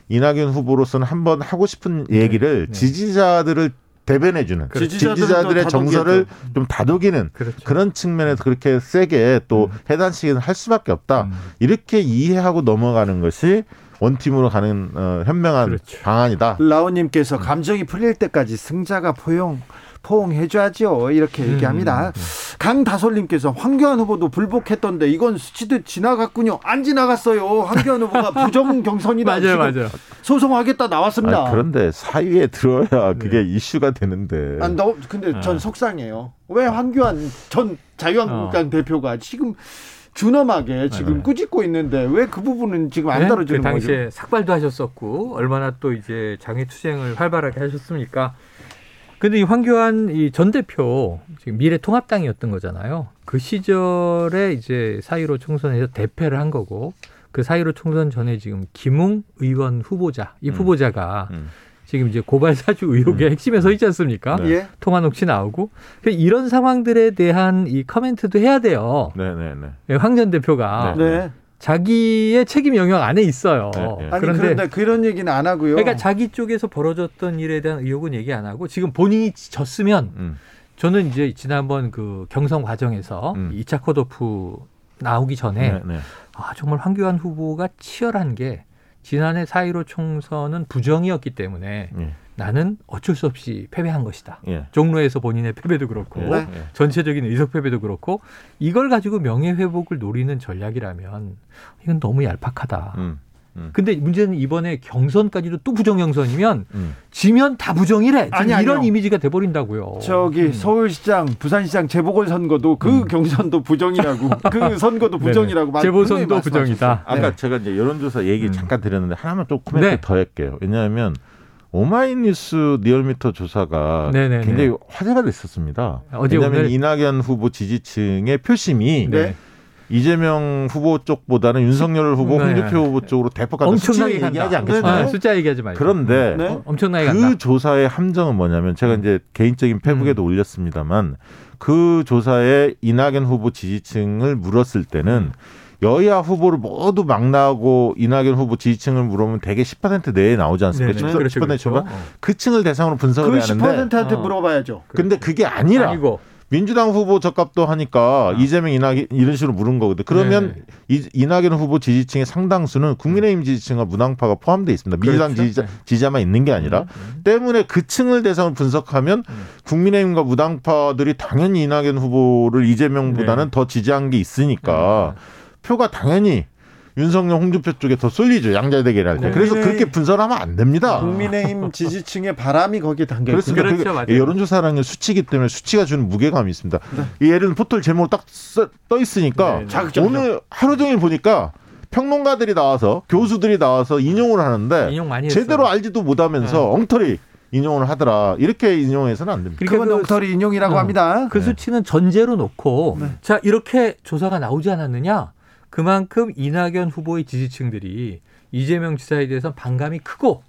이낙연 후보로서는 한번 하고 싶은 네. 얘기를 네. 지지자들을 대변해주는 그렇죠. 지지자들의 정서를 좀 다독이는 그렇죠. 그런 측면에서 그렇게 세게 또 음. 해단식은 할 수밖에 없다. 음. 이렇게 이해하고 넘어가는 것이 원팀으로 가는 어, 현명한 그렇죠. 방안이다. 라오님께서 감정이 풀릴 때까지 승자가 포용 포옹해줘야죠. 이렇게 음, 얘기합니다. 음, 음. 강다솔님께서 황교안 후보도 불복했던데 이건 수치도 지나갔군요. 안 지나갔어요. 황교안 후보가 부정 경선이다. 맞아요, 맞아요. 소송하겠다 나왔습니다. 아니, 그런데 사위에 들어야 그게 네. 이슈가 되는데. 아, 너 근데 네. 전 속상해요. 왜 황교안 전 자유한국당 어. 대표가 지금 준엄하게 지금 네. 꾸짖고 있는데 왜 그 부분은 지금 안 네? 다뤄주는 그 당시에 거죠? 삭발도 하셨었고 얼마나 또 이제 장애 투쟁을 활발하게 하셨습니까? 근데 이 황교안 이 전 대표 지금 미래통합당이었던 거잖아요. 그 시절에 이제 사이로 총선에서 대패를 한 거고 그 사이로 총선 전에 지금 김웅 의원 후보자 이 음. 후보자가 음. 지금 이제 고발 사주 의혹의 음. 핵심에 서 있지 않습니까? 네. 예. 통화 녹취 나오고 이런 상황들에 대한 이 커멘트도 해야 돼요. 네네네. 네, 네. 황전 대표가 네. 네. 자기의 책임 영역 안에 있어요. 네, 네. 아니 그런데, 그런데 그런 얘기는 안 하고요. 그러니까 자기 쪽에서 벌어졌던 일에 대한 의혹은 얘기 안 하고 지금 본인이 졌으면 음. 저는 이제 지난번 그 경선 과정에서 음. 2차 컷오프 나오기 전에 아 정말 황교안 후보가 치열한 게 지난해 4.15 총선은 부정이었기 때문에 예. 나는 어쩔 수 없이 패배한 것이다. 예. 종로에서 본인의 패배도 그렇고 네. 전체적인 의석 패배도 그렇고 이걸 가지고 명예 회복을 노리는 전략이라면 이건 너무 얄팍하다. 음. 음. 근데 문제는 이번에 경선까지도 또 부정 경선이면 음. 지면 다 부정이래. 아니, 이런 아니요. 이미지가 돼버린다고요. 저기 음. 서울시장, 부산시장 재보궐 선거도 그 음. 경선도 부정이라고, 그 선거도 부정이라고. 재보선도 부정이다. 아까 네. 제가 이제 여론조사 얘기 음. 잠깐 드렸는데 하나만 좀 코멘트 네. 더 할게요. 왜냐하면 오마이뉴스 리얼미터 조사가 네네네. 굉장히 화제가 됐었습니다. 왜냐하면 오늘? 이낙연 후보 지지층의 표심이 네. 이재명 후보 쪽보다는 윤석열 후보, 네. 홍준표 후보 쪽으로 대폭 가는 엄청나게 얘기하지 않겠습니까? 네, 네. 숫자 얘기하지 말고. 그런데 네. 어, 엄청나게 그 간다. 조사의 함정은 뭐냐면 제가 이제 개인적인 페북에도 음. 올렸습니다만 그 조사에 이낙연 후보 지지층을 물었을 때는 여야 후보를 모두 막나고 이낙연 후보 지지층을 물으면 대개 10% 내에 나오지 않습니까? 네, 10%, 그렇죠, 10% 그렇죠. 어. 그 층을 대상으로 분석을 그 해야 하는데 그 10%한테 물어봐야죠. 근데 그게 아니라 아니고. 민주당 후보 적합도 하니까 아. 이재명 이낙연 이런 식으로 물은 거거든. 그러면 네. 이, 이낙연 후보 지지층의 상당수는 국민의힘 지지층과 무당파가 포함되어 있습니다. 민주당 그렇죠. 지지자, 네. 지지자만 있는 게 아니라 음, 음. 때문에 그 층을 대상으로 분석하면 음. 국민의힘과 무당파들이 당연히 이낙연 후보를 이재명보다는 네. 더 지지한 게 있으니까 네. 표가 당연히 윤석열 홍준표 쪽에 더 쏠리죠 양자 대결할 때. 네. 그래서 그렇게 분석하면 안 됩니다. 국민의힘 지지층의 바람이 거기에 담겨 있습니다. 그렇죠, 그렇죠 여론조사라는 수치기 때문에 수치가 주는 무게감이 있습니다. 네. 이 예를 포털 제목을 딱떠 있으니까 네, 네. 오늘 하루 종일 보니까 평론가들이 나와서 교수들이 나와서 인용을 하는데 인용 제대로 알지도 못하면서 네. 엉터리 인용을 하더라. 이렇게 인용해서는 안 됩니다. 그건 그, 엉터리 인용이라고 어, 합니다. 그 네. 수치는 전제로 놓고 네. 자 이렇게 조사가 나오지 않았느냐? 그만큼 이낙연 후보의 지지층들이 이재명 지사에 대해서 반감이 크고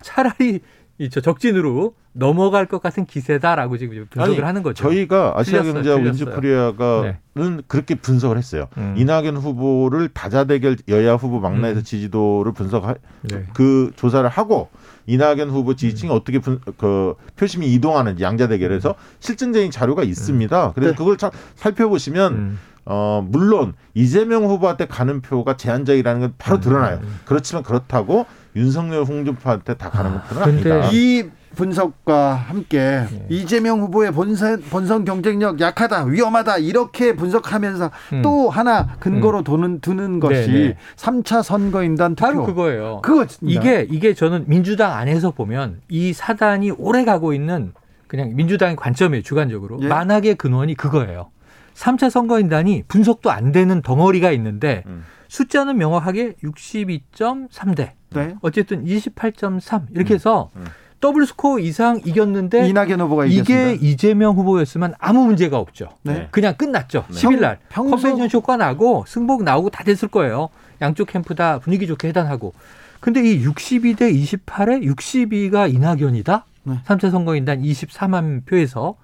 차라리 이저 적진으로 넘어갈 것 같은 기세다라고 지금 분석을 아니, 하는 거죠. 저희가 아시아경제와 윈즈프리아가는 네. 그렇게 분석을 했어요. 음. 이낙연 후보를 다자대결 여야 후보 막나에서 음. 지지도를 분석 네. 그 조사를 하고 이낙연 후보 지지층이 음. 어떻게 분, 그 표심이 이동하는지 양자 대결에서 음. 실증적인 자료가 있습니다. 그래서 네. 그걸 참 살펴보시면. 음. 어, 물론 이재명 후보한테 가는 표가 제한적이라는 건 바로 음, 드러나요. 음. 그렇지만 그렇다고 윤석열 홍준표한테 다 가는 건 아, 아니다. 이 분석과 함께 네. 이재명 후보의 본선, 본선 경쟁력 약하다, 위험하다 이렇게 분석하면서 음. 또 하나 근거로 음. 두는, 두는 것이 네네. 3차 선거인단 투표. 바로 그거예요. 그거 이게 이게 저는 민주당 안에서 보면 이 사단이 오래 가고 있는 그냥 민주당의 관점이에요 주관적으로 예? 만학의 근원이 그거예요. 3차 선거인단이 분석도 안 되는 덩어리가 있는데 음. 숫자는 명확하게 62.3대. 네. 어쨌든 28.3 이렇게 음. 해서 음. 더블 스코어 이상 이겼는데 이낙연 후보가 이겼습니다. 이게 이재명 후보였으면 아무 문제가 없죠. 네. 그냥 끝났죠. 네. 10일 날 평, 컨벤션 효과 나고 승복 나오고 다 됐을 거예요. 양쪽 캠프 다 분위기 좋게 해단하고. 근데 이 62대 28에 62가 이낙연이다? 네. 3차 선거인단 24만 표에서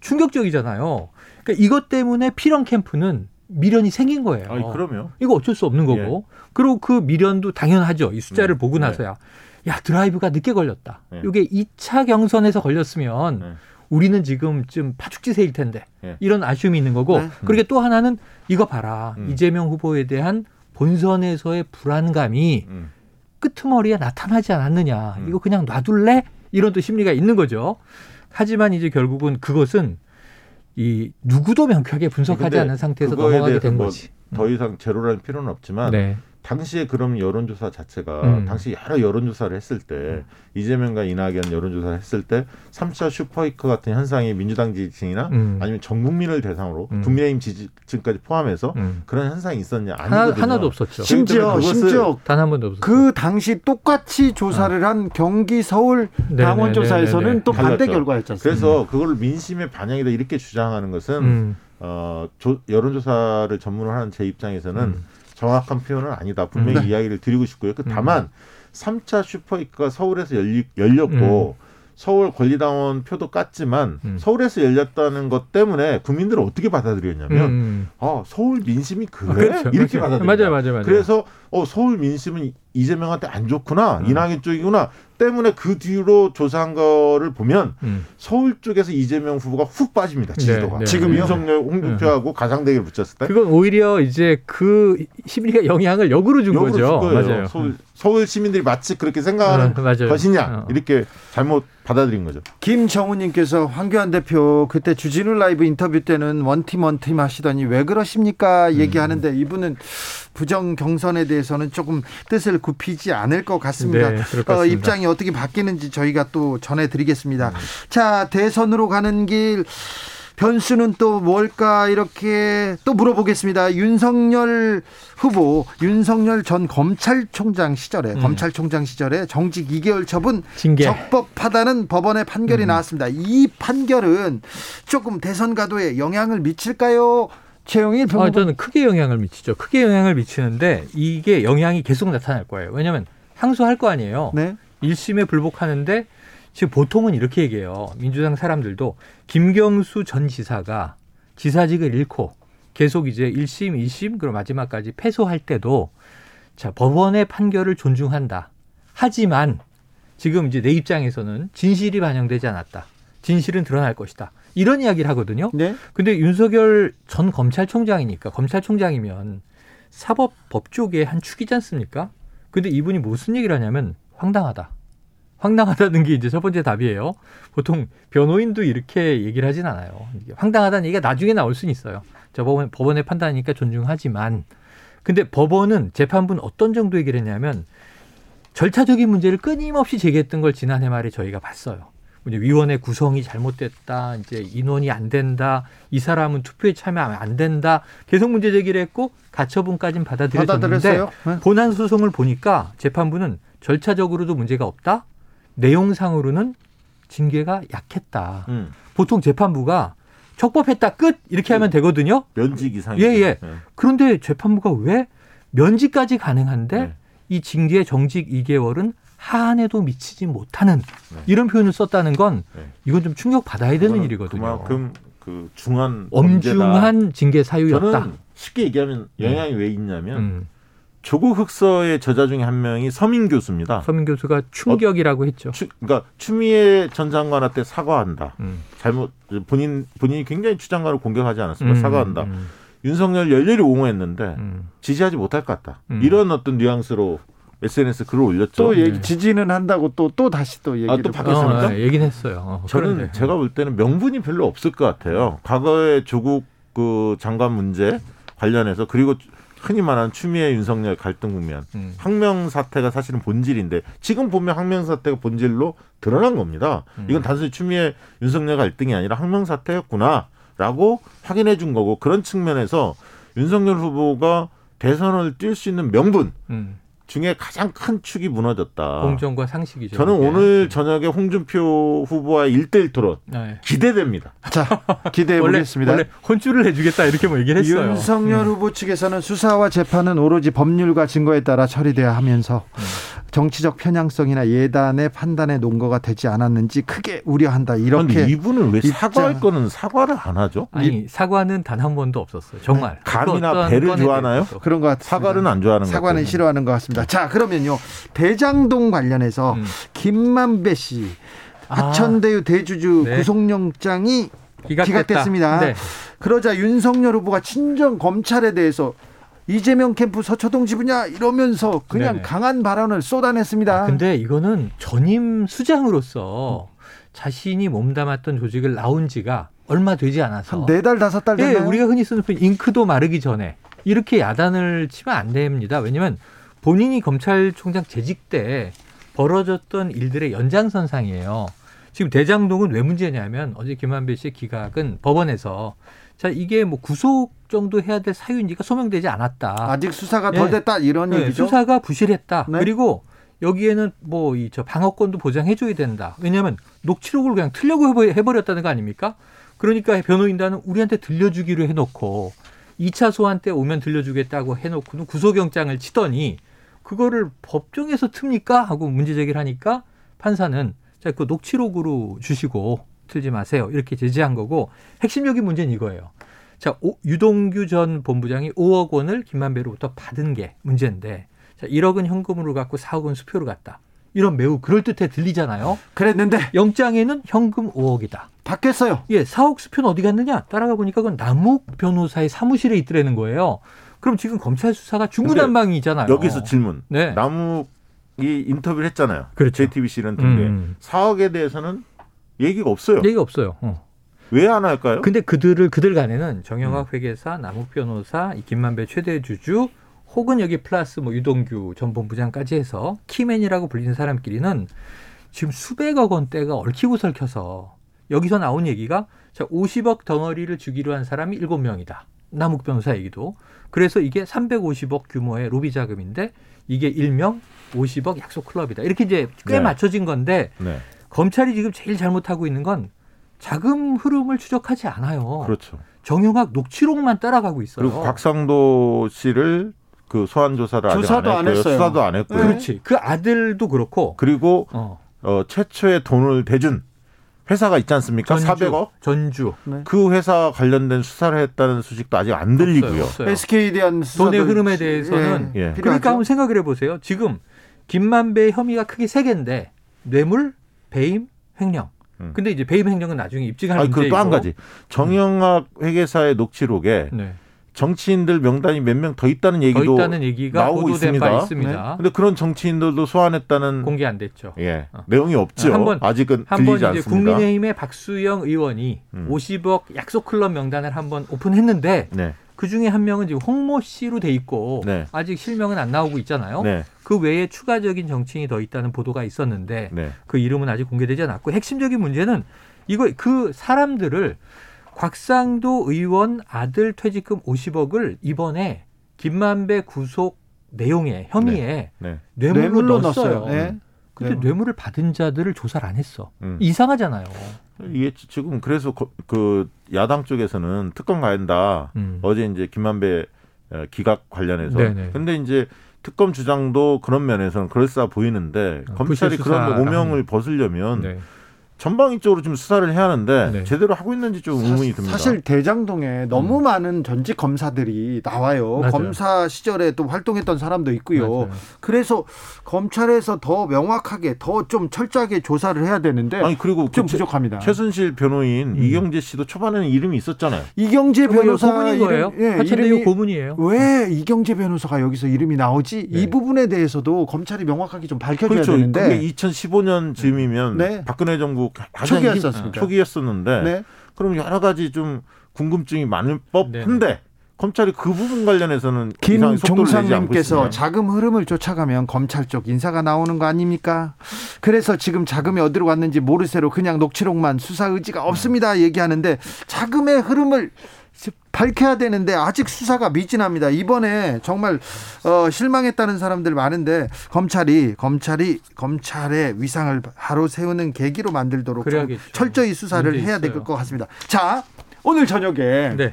충격적이잖아요. 그러니까 이것 때문에 필연 캠프는 미련이 생긴 거예요. 아니, 그럼요. 이거 어쩔 수 없는 거고. 예. 그리고 그 미련도 당연하죠. 이 숫자를 네. 보고 나서야. 야, 드라이브가 늦게 걸렸다. 네. 이게 2차 경선에서 걸렸으면 네. 우리는 지금 좀 파죽지세일 텐데. 네. 이런 아쉬움이 있는 거고. 네. 그리고 또 하나는 이거 봐라. 음. 이재명 후보에 대한 본선에서의 불안감이 음. 끄트머리에 나타나지 않았느냐. 음. 이거 그냥 놔둘래? 이런 또 심리가 있는 거죠. 하지만 이제 결국은 그것은 이 누구도 명쾌하게 분석하지 않은 상태에서 넘어가게 된 뭐 거지. 더 이상 제로라는 필요는 없지만 네. 당시에 그럼 여론조사 자체가 음. 당시 여러 여론조사를 했을 때 이재명과 이낙연 여론조사를 했을 때 3차 슈퍼히커 같은 현상이 민주당 지지층이나 음. 아니면 전 국민을 대상으로 음. 국민의힘 지지층까지 포함해서 음. 그런 현상이 있었냐 아니거든요. 하나, 도 없었죠. 심지어 심지어 단 한 번도 없었죠. 그 당시 똑같이 조사를 어. 한 경기 서울 당원 조사에서는 또 반대 결과였잖아요. 그래서 그걸 민심의 반영이다 이렇게 주장하는 것은 음. 어, 조, 여론조사를 전문으로 하는 제 입장에서는 음. 정확한 표현은 아니다. 분명히 네. 이야기를 드리고 싶고요. 그 다만 음. 3차 슈퍼이크가 서울에서 열리, 열렸고 음. 서울 권리당원 표도 깠지만 음. 서울에서 열렸다는 것 때문에 국민들은 어떻게 받아들였냐면 음. 아 서울 민심이 그래 아, 그렇죠. 이렇게 받아들여 맞아요, 맞아요, 맞아요. 그래서 어 서울 민심은 이재명한테 안 좋구나 음. 이낙연 쪽이구나 때문에 그 뒤로 조사한 거를 보면 음. 서울 쪽에서 이재명 후보가 훅 빠집니다 네, 지지도가 네, 네. 지금 윤석열 홍준표하고 네. 가상대결 붙였을 때 그건 오히려 이제 그 심리가 영향을 역으로 준 역으로 거죠 준 맞아요 서울, 서울, 시민들이 마치 그렇게 생각하는 어, 것이냐 어. 이렇게 잘못 받아들인 거죠 김정우님께서 황교안 대표 그때 주진우 라이브 인터뷰 때는 원팀 원팀 하시더니 왜 그러십니까 얘기하는데 음. 이분은 부정 경선에 대해서는 조금 뜻을 굽히지 않을 것 같습니다. 네, 어, 입장이 어떻게 바뀌는지 저희가 또 전해드리겠습니다. 음. 자 대선으로 가는 길 변수는 또 뭘까 이렇게 또 물어보겠습니다. 윤석열 후보, 윤석열 전 검찰총장 시절에 음. 검찰총장 시절에 정직 2개월 처분 징계. 적법하다는 법원의 판결이 음. 나왔습니다. 이 판결은 조금 대선 가도에 영향을 미칠까요? 최영일 평론. 아, 저는 크게 영향을 미치죠. 크게 영향을 미치는데 이게 영향이 계속 나타날 거예요. 왜냐하면 항소할 거 아니에요. 네. 1심에 불복하는데 지금 보통은 이렇게 얘기해요. 민주당 사람들도 김경수 전 지사가 지사직을 잃고 계속 이제 1심, 2심, 그리고 마지막까지 패소할 때도 자, 법원의 판결을 존중한다. 하지만 지금 이제 내 입장에서는 진실이 반영되지 않았다. 진실은 드러날 것이다. 이런 이야기를 하거든요. 네. 근데 윤석열 전 검찰총장이니까 검찰총장이면 사법법 쪽의 한 축이지 않습니까? 근데 이분이 무슨 얘기를 하냐면 황당하다. 황당하다는 게 이제 첫 번째 답이에요. 보통 변호인도 이렇게 얘기를 하진 않아요. 황당하다는 얘기가 나중에 나올 수는 있어요. 저 법원, 법원의 판단이니까 존중하지만. 근데 법원은 재판부는 어떤 정도 얘기를 했냐면 절차적인 문제를 끊임없이 제기했던 걸 지난해 말에 저희가 봤어요. 위원회 구성이 잘못됐다, 이제 인원이 안 된다, 이 사람은 투표에 참여하면 안 된다, 계속 문제 제기를 했고 가처분까지는 받아들여졌는데 네. 본안 소송을 보니까 재판부는 절차적으로도 문제가 없다, 내용상으로는 징계가 약했다. 음. 보통 재판부가 적법했다 끝 이렇게 하면 되거든요. 면직 이상. 예예. 예. 네. 그런데 재판부가 왜 면직까지 가능한데 네. 이 징계 정직 2개월은 한에도 미치지 못하는 네. 이런 표현을 썼다는 건 네. 이건 좀 충격 받아야 되는 일이거든요. 그만큼 그 중한 엄중한 징계 사유였다. 저는 쉽게 얘기하면 영향이 왜 있냐면 음. 조국 흑서의 저자 중에 한 명이 서민 교수입니다. 서민 교수가 충격이라고 어, 했죠. 추, 그러니까 추미애 전 장관한테 사과한다. 음. 잘못 본인 본인이 굉장히 추 장관을 공격하지 않았습니까? 음, 사과한다. 음. 윤석열 열렬히 옹호했는데 음. 지지하지 못할 것 같다. 음. 이런 어떤 뉘앙스로 SNS 글을 올렸죠. 또 얘기 네. 지지는 한다고 또또 다시 또 얘기를 아, 또 바뀌었습니까? 어, 네, 얘기는 했어요. 어, 저는 그런데. 제가 볼 때는 명분이 별로 없을 것 같아요. 과거에 조국 그 장관 문제 관련해서 그리고 흔히 말하는 추미애 윤석열 갈등 국면 음. 항명 사태가 사실은 본질인데 지금 보면 항명 사태가 본질로 드러난 겁니다. 음. 이건 단순히 추미애 윤석열 갈등이 아니라 항명 사태였구나라고 확인해 준 거고 그런 측면에서 윤석열 후보가 대선을 뛸 수 있는 명분 음. 중에 가장 큰 축이 무너졌다. 공정과 상식이죠. 저는 이게. 오늘 네. 저녁에 홍준표 후보와 일대일 토론 네. 기대됩니다. 자, 기대해 보겠습니다. 원래, 원래 혼쭐을 해주겠다 이렇게 뭐 얘기를 했어요. 윤석열 음. 후보 측에서는 수사와 재판은 오로지 법률과 증거에 따라 처리돼야 하면서 음. 정치적 편향성이나 예단의 판단의 논거가 되지 않았는지 크게 우려한다. 이렇게 이분은 왜 사과할 거는 사과를 안 하죠? 아니 사과는 단 한 번도 없었어요. 정말 감이나 배를 좋아하나요? 그런 것 같습니다. 사과는 안 좋아하는 것 사과는 싫어하는 것 같습니다. 자 그러면요 대장동 관련해서 음. 김만배 씨 하천대유 아. 대주주 네. 구속영장이 기각됐습니다. 네. 그러자 윤석열 후보가 친정 검찰에 대해서 이재명 캠프 서초동 지부냐 이러면서 그냥 네네. 강한 발언을 쏟아냈습니다. 아, 근데 이거는 전임 수장으로서 자신이 몸담았던 조직을 나온 지가 얼마 되지 않아서 네 달 다섯 달 됐나요? 네, 우리가 흔히 쓰는 표현 잉크도 마르기 전에 이렇게 야단을 치면 안 됩니다. 왜냐하면 본인이 검찰총장 재직 때 벌어졌던 일들의 연장선상이에요. 지금 대장동은 왜 문제냐면 어제 김한배 씨의 기각은 법원에서 자 이게 뭐 구속 정도 해야 될 사유인지가 소명되지 않았다. 아직 수사가 덜 네. 됐다 이런 네, 얘기죠. 수사가 부실했다. 네. 그리고 여기에는 뭐 이 저 방어권도 보장해줘야 된다. 왜냐하면 녹취록을 그냥 틀려고 해버렸다는 거 아닙니까? 그러니까 변호인단은 우리한테 들려주기로 해놓고 2차 소환 때 오면 들려주겠다고 해놓고는 구속영장을 치더니 그거를 법정에서 틉니까? 하고 문제 제기를 하니까 판사는 자, 그 녹취록으로 주시고 틀지 마세요. 이렇게 제지한 거고 핵심적인 문제는 이거예요. 자, 오, 유동규 전 본부장이 5억 원을 김만배로부터 받은 게 문제인데 자, 1억은 현금으로 갖고 4억 은 수표로 갔다. 이런 매우 그럴듯해 들리잖아요. 그랬는데 영장에는 현금 5억이다. 바뀌었어요. 예, 4억 수표는 어디 갔느냐? 따라가 보니까 그건 남욱 변호사의 사무실에 있더라는 거예요. 그럼 지금 검찰 수사가 중구난방이잖아요. 여기서 질문. 네. 남욱이 인터뷰를 했잖아요. 그렇죠. JTBC 이런 등에 음. 4억에 대해서는 얘기가 없어요. 얘기가 없어요. 어. 왜안 할까요? 근데 그들을 그들 간에는 정영학 음. 회계사, 남욱 변호사, 김만배 최대 주주 혹은 여기 플러스 뭐 유동규 전 본부장까지 해서 키맨이라고 불리는 사람끼리는 지금 수백억 원대가 얽히고 설켜서 여기서 나온 얘기가 자 50억 덩어리를 주기로 한 사람이 7명이다. 남욱 변호사 얘기도. 그래서 이게 350억 규모의 로비 자금인데 이게 일명 50억 약속 클럽이다. 이렇게 이제 꽤 네. 맞춰진 건데 네. 검찰이 지금 제일 잘못하고 있는 건 자금 흐름을 추적하지 않아요. 그렇죠. 정용학 녹취록만 따라가고 있어요. 그리고 곽상도 씨를 그 소환 조사를 조사도 안, 안 했고요. 수사도 안 했고요. 그렇지. 그 아들도 그렇고. 그리고 어. 어 최초의 돈을 대준 회사가 있지 않습니까? 전주, 400억? 전주. 네. 그 회사 관련된 수사를 했다는 소식도 아직 안 들리고요. 없어요, 없어요. SK에 대한 돈의 흐름에 대해서는 예, 예. 그러니까 한번 생각을 해보세요. 지금 김만배 혐의가 크게 세 개인데 뇌물, 배임, 횡령. 음. 근데 이제 배임 횡령은 나중에 입증할 문제이고. 또한 가지 정영학 회계사의 녹취록에 네. 정치인들 명단이 몇 명 더 있다는 얘기도 더 있다는 얘기가 나오고 있습니다. 있습니다. 네. 근데 그런 정치인들도 소환했다는 공개 안 됐죠. 예. 어. 내용이 없죠. 한번 아직은 한번 이제 않습니다. 국민의힘의 박수영 의원이 음. 50억 약속 클럽 명단을 한번 오픈했는데 네. 그 중에 한 명은 지금 홍모 씨로 돼 있고 네. 아직 실명은 안 나오고 있잖아요. 네. 그 외에 추가적인 정치인이 더 있다는 보도가 있었는데 네. 그 이름은 아직 공개되지 않았고 핵심적인 문제는 이거 그 사람들을 곽상도 의원 아들 퇴직금 50억을 이번에 김만배 구속 내용에 혐의에 네. 네. 뇌물로, 뇌물로 넣었어요. 네. 근데 네. 뇌물을 받은 자들을 조사를 안 했어. 음. 이상하잖아요. 이게 지금 그래서 그 야당 쪽에서는 특검 가야 한다. 음. 어제 이제 김만배 어, 기각 관련해서. 네네. 근데 이제 특검 주장도 그런 면에서는 그럴싸 보이는데 어, 검찰이 그런 오명을 벗으려면 네. 전방위적으로 좀 수사를 해야 하는데 네. 제대로 하고 있는지 좀 의문이 듭니다. 사실 대장동에 너무 음. 많은 전직 검사들이 나와요. 맞아요. 검사 시절에 또 활동했던 사람도 있고요. 맞아요. 그래서 검찰에서 더 명확하게 더 좀 철저하게 조사를 해야 되는데 아니 그리고 좀 그 부족합니다. 최순실 변호인 음. 이경재 씨도 초반에는 이름이 있었잖아요. 이경재 변호사 고문인 거예요? 예, 이름이 고문이에요. 왜 이경재 변호사가 여기서 이름이 나오지? 네. 이 부분에 대해서도 검찰이 명확하게 좀 밝혀줘야 그렇죠. 되는데 그게 2015년 즈음이면 네. 박근혜 정부 초기였었습니다. 초기였었는데 네. 그럼 여러 가지 좀 궁금증이 많을 법한데 네. 검찰이 그 부분 관련해서는 김종상님께서 자금 흐름을 쫓아가면 검찰 쪽 인사가 나오는 거 아닙니까? 그래서 지금 자금이 어디로 갔는지 모르쇠로 그냥 녹취록만 수사 의지가 없습니다 얘기하는데 자금의 흐름을 밝혀야 되는데 아직 수사가 미진합니다. 이번에 정말 어, 실망했다는 사람들 많은데 검찰이 검찰이 검찰의 위상을 바로 세우는 계기로 만들도록 철저히 수사를 해야 될 것 같습니다. 자 오늘 저녁에 네.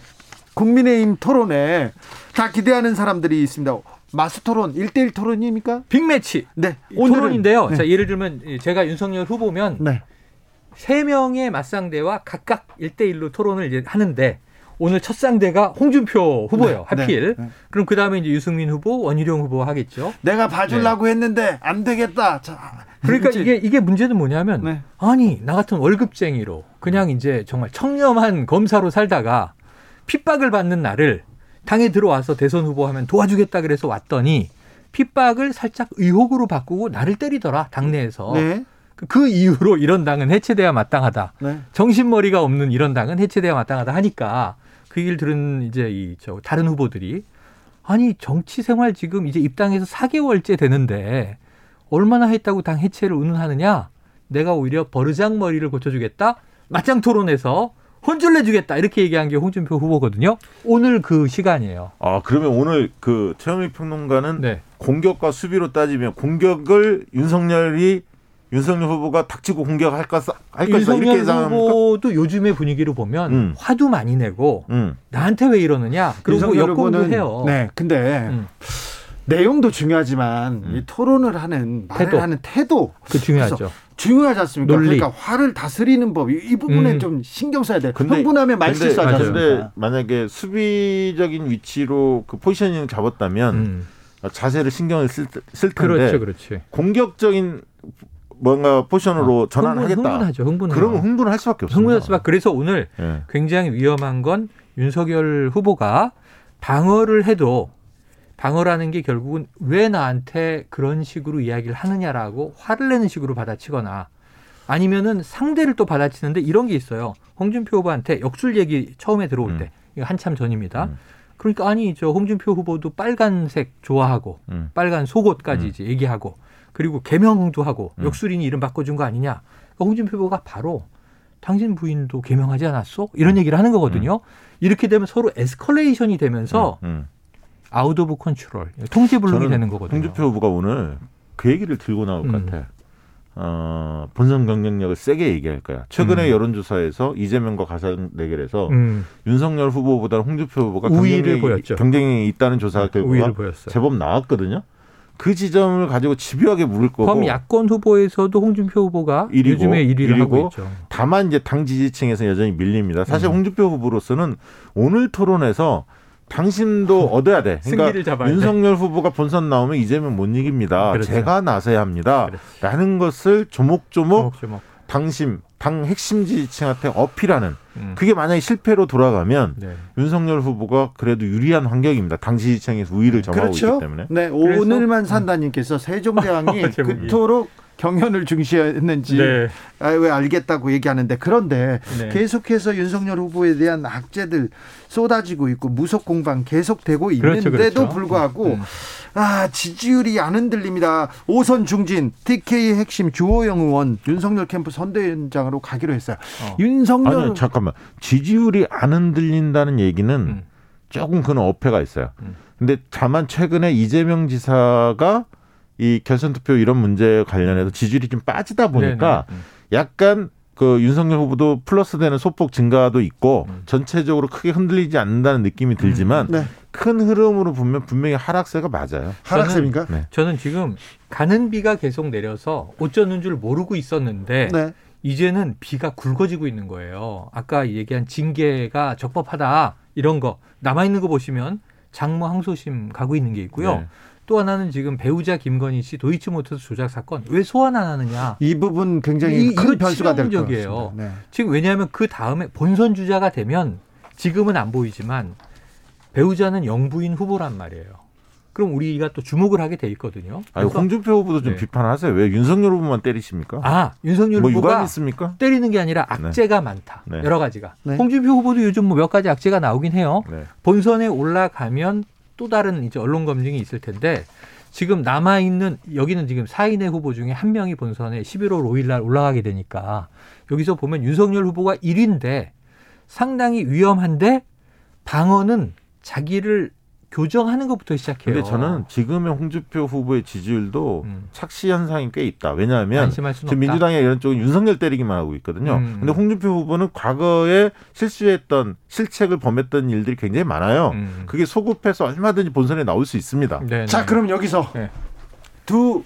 국민의힘 토론에 다 기대하는 사람들이 있습니다. 마스 토론 1대1 토론입니까? 빅매치. 네. 오늘은, 토론인데요. 네. 자, 예를 들면 제가 윤석열 후보면 네. 3명의 맞상대와 각각 1대1로 토론을 이제 하는데 오늘 첫 상대가 홍준표 후보예요. 네, 하필. 네, 네. 그럼 그 다음에 이제 유승민 후보, 원희룡 후보 하겠죠. 내가 봐주려고 네. 했는데 안 되겠다. 자, 그러니까 이게 이게 문제는 뭐냐면 네. 아니 나 같은 월급쟁이로 그냥 이제 정말 청렴한 검사로 살다가 핍박을 받는 나를 당에 들어와서 대선 후보 하면 도와주겠다 그래서 왔더니 핍박을 살짝 의혹으로 바꾸고 나를 때리더라 당내에서. 네. 그, 그 이후로 이런 당은 해체돼야 마땅하다. 네. 정신머리가 없는 이런 당은 해체돼야 마땅하다 하니까 그 얘기를 들은 이제 이 저 다른 후보들이 아니 정치 생활 지금 이제 입당해서 4개월째 되는데 얼마나 했다고 당 해체를 운운하느냐? 내가 오히려 버르장머리를 고쳐주겠다. 맞짱 토론에서 혼쭐 내주겠다 이렇게 얘기한 게 홍준표 후보거든요. 오늘 그 시간이에요. 아 그러면 오늘 그 최영미 평론가는 네. 공격과 수비로 따지면 공격을 윤석열이 윤석열 후보가 닥치고 공격할 것, 할 것이다 이렇게 후보도 요즘의 분위기를 보면 음. 화도 많이 내고 음. 나한테 왜 이러느냐 그리고 역공도 해요. 네, 근데 음. 내용도 중요하지만 음. 이 토론을 하는 말을 태도. 하는 태도 그 중요하죠. 중요하지 않습니까? 논리. 그러니까 화를 다스리는 법 이 부분에 음. 좀 신경 써야 돼. 근데, 흥분하면 말 실수 하지 않습니까? 근데 만약에 수비적인 위치로 그 포지셔닝을 잡았다면 음. 자세를 신경을 쓸, 쓸 텐데 그렇죠, 그렇지. 공격적인 뭔가 포션으로 어, 전환을 흥분, 하겠다. 흥분하죠. 흥분. 그러면 흥분할 수밖에 없습니다. 흥분할 수밖에. 그래서 오늘 네. 굉장히 위험한 건 윤석열 후보가 방어를 해도 방어라는 게 결국은 왜 나한테 그런 식으로 이야기를 하느냐라고 화를 내는 식으로 받아치거나 아니면은 상대를 또 받아치는데 이런 게 있어요. 홍준표 후보한테 역술 얘기 처음에 들어올 음. 때 이거 한참 전입니다. 음. 그러니까 아니 저 홍준표 후보도 빨간색 좋아하고 음. 빨간 속옷까지 음. 이제 얘기하고 그리고 개명도 하고 음. 역술인이 이름 바꿔준 거 아니냐. 그러니까 홍준표 후보가 바로 당신 부인도 개명하지 않았어? 이런 얘기를 하는 거거든요. 음. 이렇게 되면 서로 에스컬레이션이 되면서 out of control 통제 불능이 되는 거거든요. 홍준표 후보가 오늘 그 얘기를 들고 나올 것 같아. 어, 본선 경쟁력을 세게 얘기할 거야. 최근에 음. 여론조사에서 이재명과 가상 대결에서 음. 윤석열 후보보다 홍준표 후보가 우위를 보였죠. 경쟁력 있다는 조사 결과가 제법 나왔거든요. 그 지점을 가지고 집요하게 물을 거고. 그럼 야권 후보에서도 홍준표 후보가 1위고, 요즘에 1위를 1위고, 하고 있죠. 다만 이제 당 지지층에서 여전히 밀립니다. 사실 음. 홍준표 후보로서는 오늘 토론에서 당신도 얻어야 돼. 그러니까 윤석열 돼. 후보가 본선 나오면 이재명 못 이깁니다. 그렇죠. 제가 나서야 합니다. 그렇죠. 라는 것을 조목조목, 조목조목. 당심, 당 핵심 지지층한테 어필하는 음. 그게 만약에 실패로 돌아가면 네. 윤석열 후보가 그래도 유리한 환경입니다. 당 지지층에서 우위를 점하고 그렇죠? 있기 때문에. 네, 오늘만 음. 산다님께서 세종대왕이 그토록 경연을 중시했는지 네. 아, 왜 알겠다고 얘기하는데 그런데 네. 계속해서 윤석열 후보에 대한 악재들 쏟아지고 있고 무속 공방 계속되고 그렇죠, 있는데도 그렇죠. 불구하고 음. 아 지지율이 안 흔들립니다. 오선 중진 TK 핵심 주호영 의원 윤석열 캠프 선대위원장으로 가기로 했어요. 어. 윤석열 아니 잠깐만 지지율이 안 흔들린다는 얘기는 음. 조금 그런 어폐가 있어요. 음. 근데 다만 최근에 이재명 지사가 이 결선 투표 이런 문제 관련해서 지지율이 좀 빠지다 보니까 네네. 음. 약간 그 윤석열 후보도 플러스 되는 소폭 증가도 있고 음. 전체적으로 크게 흔들리지 않는다는 느낌이 들지만 음. 네. 큰 흐름으로 보면 분명히 하락세가 맞아요. 하락세입니까? 저는, 네. 저는 지금 가는 비가 계속 내려서 어쩌는 줄 모르고 있었는데 네. 이제는 비가 굵어지고 있는 거예요. 아까 얘기한 징계가 적법하다 이런 거 남아 있는 거 보시면 장모 항소심 가고 있는 게 있고요. 네. 또 하나는 지금 배우자 김건희 씨 도이치모터스 조작 사건 왜 소환 안 하느냐. 이 부분 굉장히 이, 큰 변수가 될 것 같습니다 네. 지금 왜냐하면 그 다음에 본선 주자가 되면 지금은 안 보이지만 배우자는 영부인 후보란 말이에요. 그럼 우리가 또 주목을 하게 돼 있거든요. 아니, 홍준표 후보도 좀 네. 비판하세요. 왜 윤석열 후보만 때리십니까? 아, 윤석열 뭐 후보가 있습니까? 때리는 게 아니라 네. 악재가 네. 많다. 네. 여러 가지가. 네. 홍준표 후보도 요즘 뭐 몇 가지 악재가 나오긴 해요. 네. 본선에 올라가면 또 다른 이제 언론 검증이 있을 텐데 지금 남아 있는 여기는 지금 4인의 후보 중에 한 명이 본선에 11월 5일 날 올라가게 되니까 여기서 보면 윤석열 후보가 1위인데 상당히 위험한데 방어는 자기를 교정하는 것부터 시작해요. 근데 저는 지금의 홍준표 후보의 지지율도 음. 착시 현상이 꽤 있다. 왜냐하면 지금 민주당이 이런 쪽은 윤석열 때리기만 하고 있거든요. 음. 근데 홍준표 후보는 과거에 실수했던 실책을 범했던 일들이 굉장히 많아요. 음. 그게 소급해서 얼마든지 본선에 나올 수 있습니다. 네네. 자, 그럼 여기서 네. 두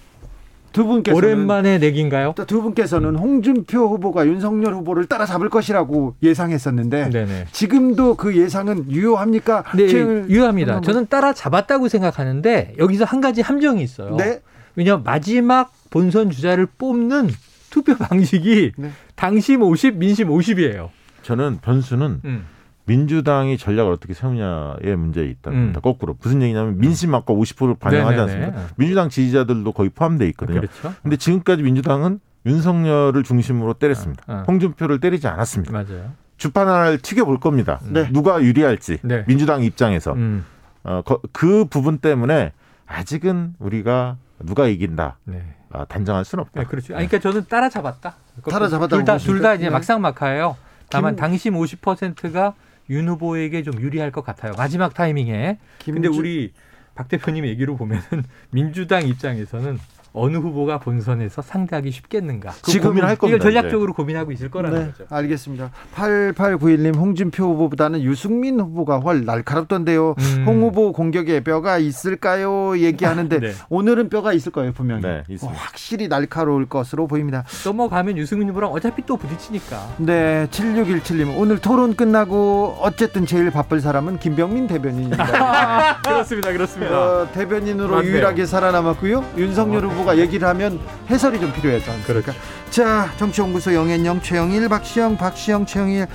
두 분께서 오랜만에 내기인가요? 두 분께서는 홍준표 후보가 윤석열 후보를 따라잡을 것이라고 예상했었는데 네네. 지금도 그 예상은 유효합니까? 네, 유효합니다. 저는 따라잡았다고 생각하는데 여기서 한 가지 함정이 있어요. 네? 왜냐하면 마지막 본선 주자를 뽑는 투표 방식이 네. 당심 50, 민심 50이에요. 저는 변수는 음. 민주당이 전략을 어떻게 세우냐의 문제에 있답니다. 음. 거꾸로 무슨 얘기냐면 민심 아까 50%를 반영하지 네네네. 않습니까? 민주당 지지자들도 거의 포함돼 있거든요. 그렇죠. 근데 지금까지 민주당은 윤석열을 중심으로 때렸습니다. 어, 어. 홍준표를 때리지 않았습니다. 맞아요. 주판 하나를 튀겨볼 겁니다. 네. 누가 유리할지 네. 민주당 입장에서 음. 어, 그 부분 때문에 아직은 우리가 누가 이긴다. 네. 아, 단정할 수는 없다. 네, 그렇죠. 아니, 그러니까 저는 따라잡았다. 따라잡았다. 둘다 둘 다 이제 네. 막상막하예요. 다만 김... 당심 50%가 윤 후보에게 좀 유리할 것 같아요. 마지막 타이밍에. 김주... 근데 우리 박 대표님 얘기로 보면은 민주당 입장에서는 어느 후보가 본선에서 상대하기 쉽겠는가. 지금 고민할 겁니다. 이걸 전략적으로 이제. 고민하고 있을 거라는 네, 거죠. 알겠습니다. 8891님 홍준표 후보보다는 유승민 후보가 훨 날카롭던데요. 음. 홍 후보 공격에 뼈가 있을까요? 얘기하는데 네. 오늘은 뼈가 있을 거예요 분명히. 네, 어, 확실히 날카로울 것으로 보입니다. 넘어가면 유승민 후보랑 어차피 또 부딪히니까. 네, 7617님 오늘 토론 끝나고 어쨌든 제일 바쁠 사람은 김병민 대변인입니다. 그렇습니다, 그렇습니다. 어, 대변인으로 맞네요. 유일하게 살아남았고요. 윤석열 후보 후보가 얘기를 하면 해설이 좀 필요하지 않습니까? 그렇죠. 자, 정치연구소 영앤영 최영일, 박시영, 박시영, 최영일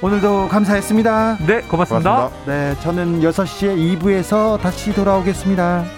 오늘도 감사했습니다. 네, 고맙습니다. 고맙습니다. 네, 저는 6시에 2부에서 다시 돌아오겠습니다.